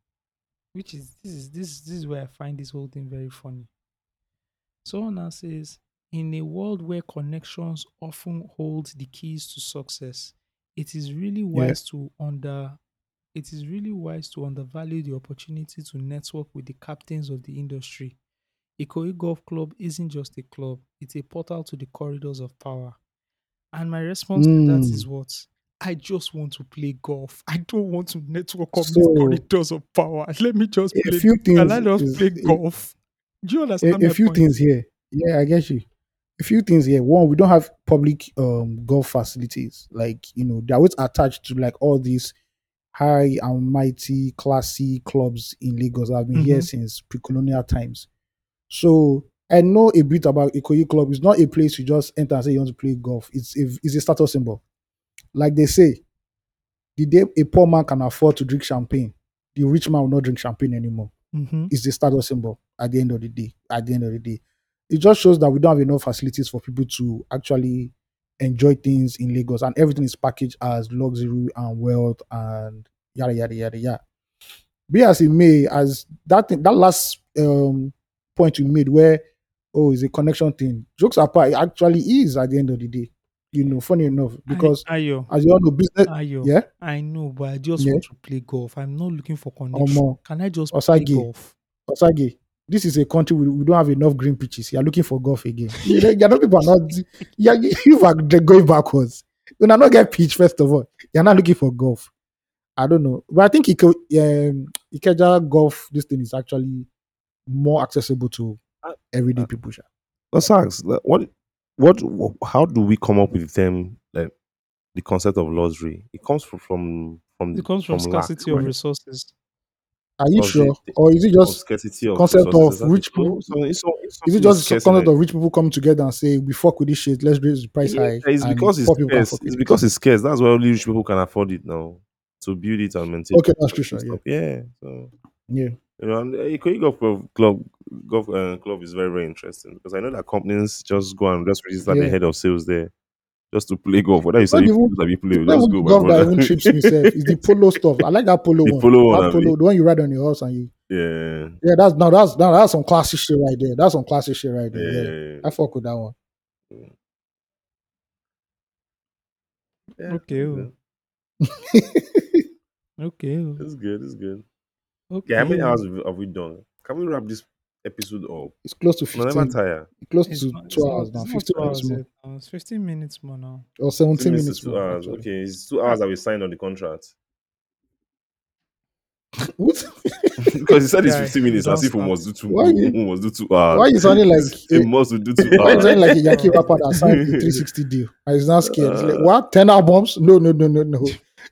which is this is this this is where I find this whole thing very funny. Someone now says, in a world where connections often hold the keys to success, it is really wise to under it is really wise to undervalue the opportunity to network with the captains of the industry. Ikoyi Golf Club isn't just a club, it's a portal to the corridors of power. And my response to that is Mm. what? I just want to play golf. I don't want to network these So corridors of power. *laughs* Let me just play. a few Can things I just is play a, golf? Do you understand a my few point? things here. Yeah, I get you. A few things here. One, we don't have public um golf facilities. Like, you know, they're always attached to like all these high and mighty classy clubs in Lagos that have been here Mhm. since pre-colonial times. So I know a bit about Ikoyi Club. It's not a place you just enter and say you want to play golf. It's a, it's a status symbol. Like they say, the day a poor man can afford to drink champagne, the rich man will not drink champagne anymore. Mhm. It's the status symbol at the end of the day. At the end of the day, it just shows that we don't have enough facilities for people to actually enjoy things in Lagos, and everything is packaged as luxury and wealth and yada yada yada yada. Be as it may, as that thing, that last um point you made, where oh, it's a connection thing. Jokes apart, it actually is at the end of the day. You know, funny enough, because I, Ayo, as you all know, business. Ayo, Yeah, I know, but I just yeah. want to play golf. I'm not looking for connection. Omo, Can I just play Osagie, golf? Osagie, this is a country we, we don't have enough green pitches. You're looking for golf again. *laughs* You know, you know people are not. Yeah, you, you are going backwards. You are not get pitch first of all. You're not looking for golf. I don't know, but I think Ike, um, Ikeja golf. This thing is actually more accessible to Uh, everyday uh, people. sha. Let's ask what, what, how do we come up with them? Like, the concept of luxury. It comes from from, from It comes from from lack, scarcity of right? resources. Are you Or sure, it or is it or just scarcity of concept resources? of Exactly. rich No, people? so it's, so- it's Is something it is just the concept of rich people coming together and say we fuck with this shit, let's raise the price Yeah, high, it's because it's poor scarce. It's with it. because it's scarce. That's why only rich people can afford it now to build it and maintain Okay, it that's and true, sure, stuff. Yeah. So Yeah, you know, and uh, Ikoyi Golf Club club golf uh, club is very very interesting because I know that companies just go and just register the yeah. head of sales there just to play golf. Whether you say not you even that you play, it's not just go, the my golf that brother. even trips me, self. It's the *laughs* polo stuff. I like that polo the one. polo one, That abi? polo, the one you ride on your horse and you. Yeah. Yeah, that's no, that's no, that's some classic shit right there. That's some classic shit right there. Yeah. Yeah, I fuck with that one. Yeah, Okay, that's oh. *laughs* Okay. oh. That's good. It's good. Okay. Yeah, how many hours have we- done? Can we wrap this episode up? It's close to No, never fifteen. tire. Close It's to not, two hours now. it's not Fifteen two minutes hours more, now. It's 15 minutes more now. or 17 minutes minutes two more. hours. Actually. Okay, it's two hours that we signed on the contract. *laughs* What? *laughs* because he said it's 15 minutes don't as if we start. must do two Why you- we must do two hours. Why are you sounding like *laughs* He a, must do two why are you hours. sounding like a Yankee rapper that signed a 360 deal and is not scared? He's like, Uh, what? Ten albums? No, no, no, no, no.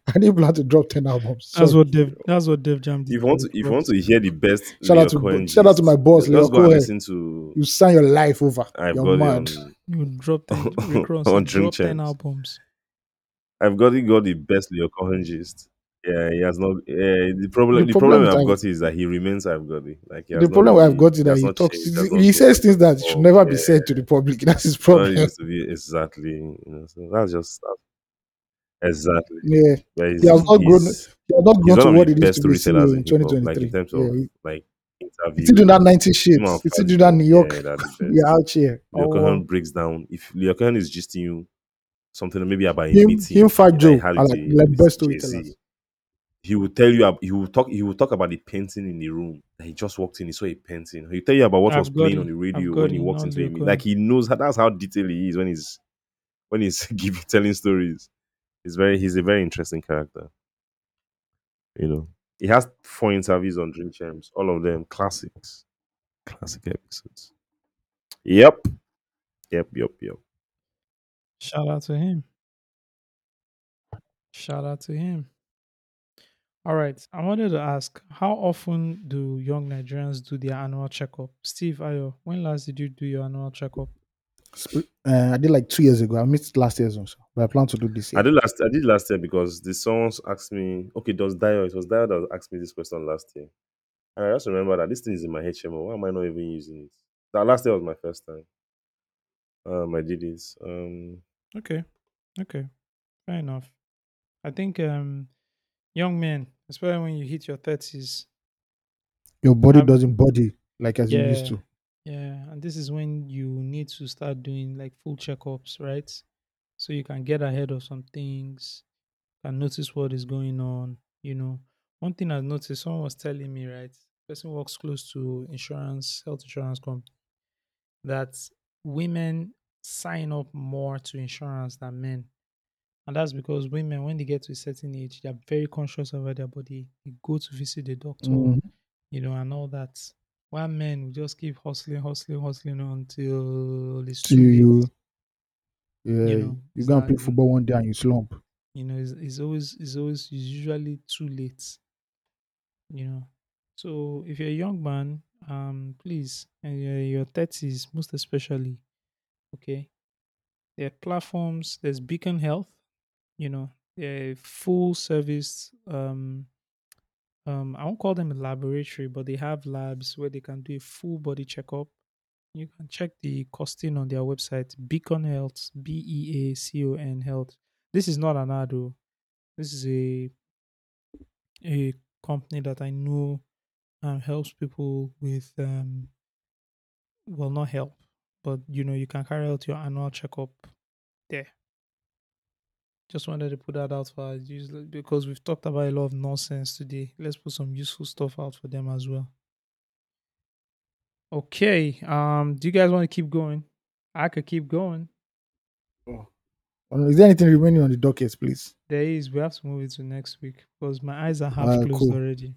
*laughs* I didn't plan to drop ten albums. That's what Dev. That's what Def Jam did. if you want to if you want to hear the best Shout out to Cohen shout out to my boss, just Lyor go and Cohen. listen to You sign your life over. I've You're got mad. it on You dropped 10, Rick *laughs* on you Drink 10 albums. I've got it got the best Lyor Cohen gist. Yeah, he has not. Yeah, the problem. The The, problem problem, I've I've- got is that he remains. I've got it. Like he has The not problem I've got is that he talks. changed, He, he says things that should never be said to the public. *laughs* That's his Well, it problem. used to be exactly. You know, so that's just that. Exactly. Yeah, But he's, he has not grown. He has not grown to what of it the is best to be storytellers CEO in in hip hop. Like 2023. in terms Yeah, of he, like he's still doing that 90 shit. Come He's still Fazio. doing that New York. *laughs* Yeah, that's the out here. Lyor Oh, Cohen breaks down. If Lyor Cohen is gisting you something maybe about him, meeting him, Fat that Joe he had like, like best Jay-Z, he will tell you he will talk he will talk about the painting in the room he just walked in he saw a painting he'll tell you about what I've was playing it. on the I've radio when he walked into Lyor a like he knows how, that's how detailed he is when he's *laughs* when he's *laughs* giving telling stories he's very he's a very interesting character you know he has four interviews on Drink Champs all of them classics classic episodes yep yep yep yep Shout out to him. Shout out to him. All right. I wanted to ask how often do young Nigerians do their annual checkup? Steve Ayo, when last did you do your annual checkup? Sp- Uh, I did like two years ago. I missed last year's also, but I plan to do this year. I did last I did last year because the songs asked me okay does Dio it was Dio that asked me this question last year and I just remember that this thing is in my HMO why am I not even using it that last year was my first time um I did it um Okay. Okay. Fair enough. I think um young men, especially when you hit your thirties, Your body Have- doesn't body like as you used to. Yeah, and this is when you need to start doing like full checkups, right? So you can get ahead of some things, can notice what is going on. You know, one thing I've noticed, someone was telling me, right? Person works close to insurance, health insurance company, that women sign up more to insurance than men. And that's because women, when they get to a certain age, they're very conscious about their body. They go to visit the doctor Mhm. you know, and all that. While men will just keep hustling, hustling, hustling until it's To too you, yeah, know, you go and play football one day and you slump. You know, it's, it's always it's always it's usually too late. You know, so if you're a young man, um, please, and you're in your thirties, most especially, okay, there are platforms. There's Beacon Health. You know, they're full service. Um, um, I won't call them a laboratory, but they have labs where they can do a full body checkup. You can check the costing on their website, Beacon Health, B E A C O N Health. This is not an ad. oh. This is a a company that I know um, helps people with um, well, not help, but you know, you can carry out your annual checkup there. Just wanted to put that out for us because we've talked about a lot of nonsense today. Let's put some useful stuff out for them as well. Okay. Um, do you guys want to keep going? I could keep going. Uh, Is there anything remaining on the docket, please? There is. We have to move it to next week because my eyes are half closed cool. already.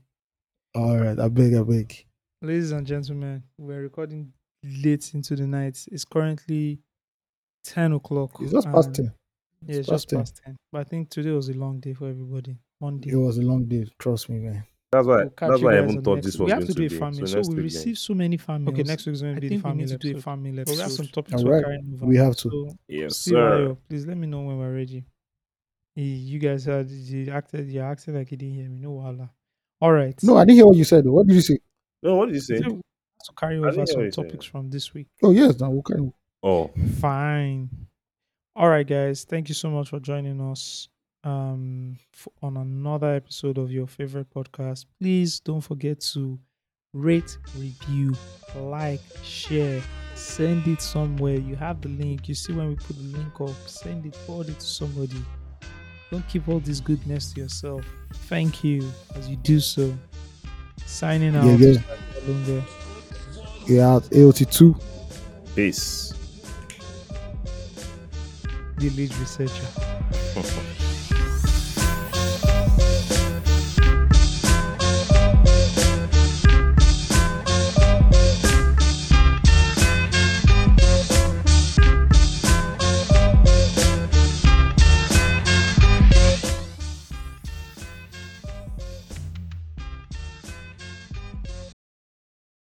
All right, I beg, I beg. Ladies and gentlemen, we're recording late into the night. It's currently ten o'clock. It's just past 10. Yeah, it's just 10. past 10. But I think today was a long day for everybody. Monday. It was a long day. Trust me, man. That's why. We'll that's why I guys even on thought next- this we was have going to do a be. family. So So, we week then. received so many families. Okay, next week is going to to be be the family family. to do a family But We have some topics All we're carrying over. We have to. So, Yes, Steve sir. Ayo, please let me know when we're ready. You guys are you acted. You're acting like you didn't hear me. No wala. All right. No, I didn't hear what you said. What did you say? No, what did you say? So we have to carry over some what said. topics from this week. Oh yes, now okay. Oh, Fine. All right, guys. Thank you so much for joining us um f- on another episode of your favorite podcast. Please don't forget to rate, review, like, share, send it somewhere. You have the link. You see when we put the link up, send it, forward it to somebody. Don't keep all this goodness to yourself. Thank you as you do so. Signing out. Yeah, yeah. Lunga. Yeah, AOT two. peace. The lead researcher. *laughs*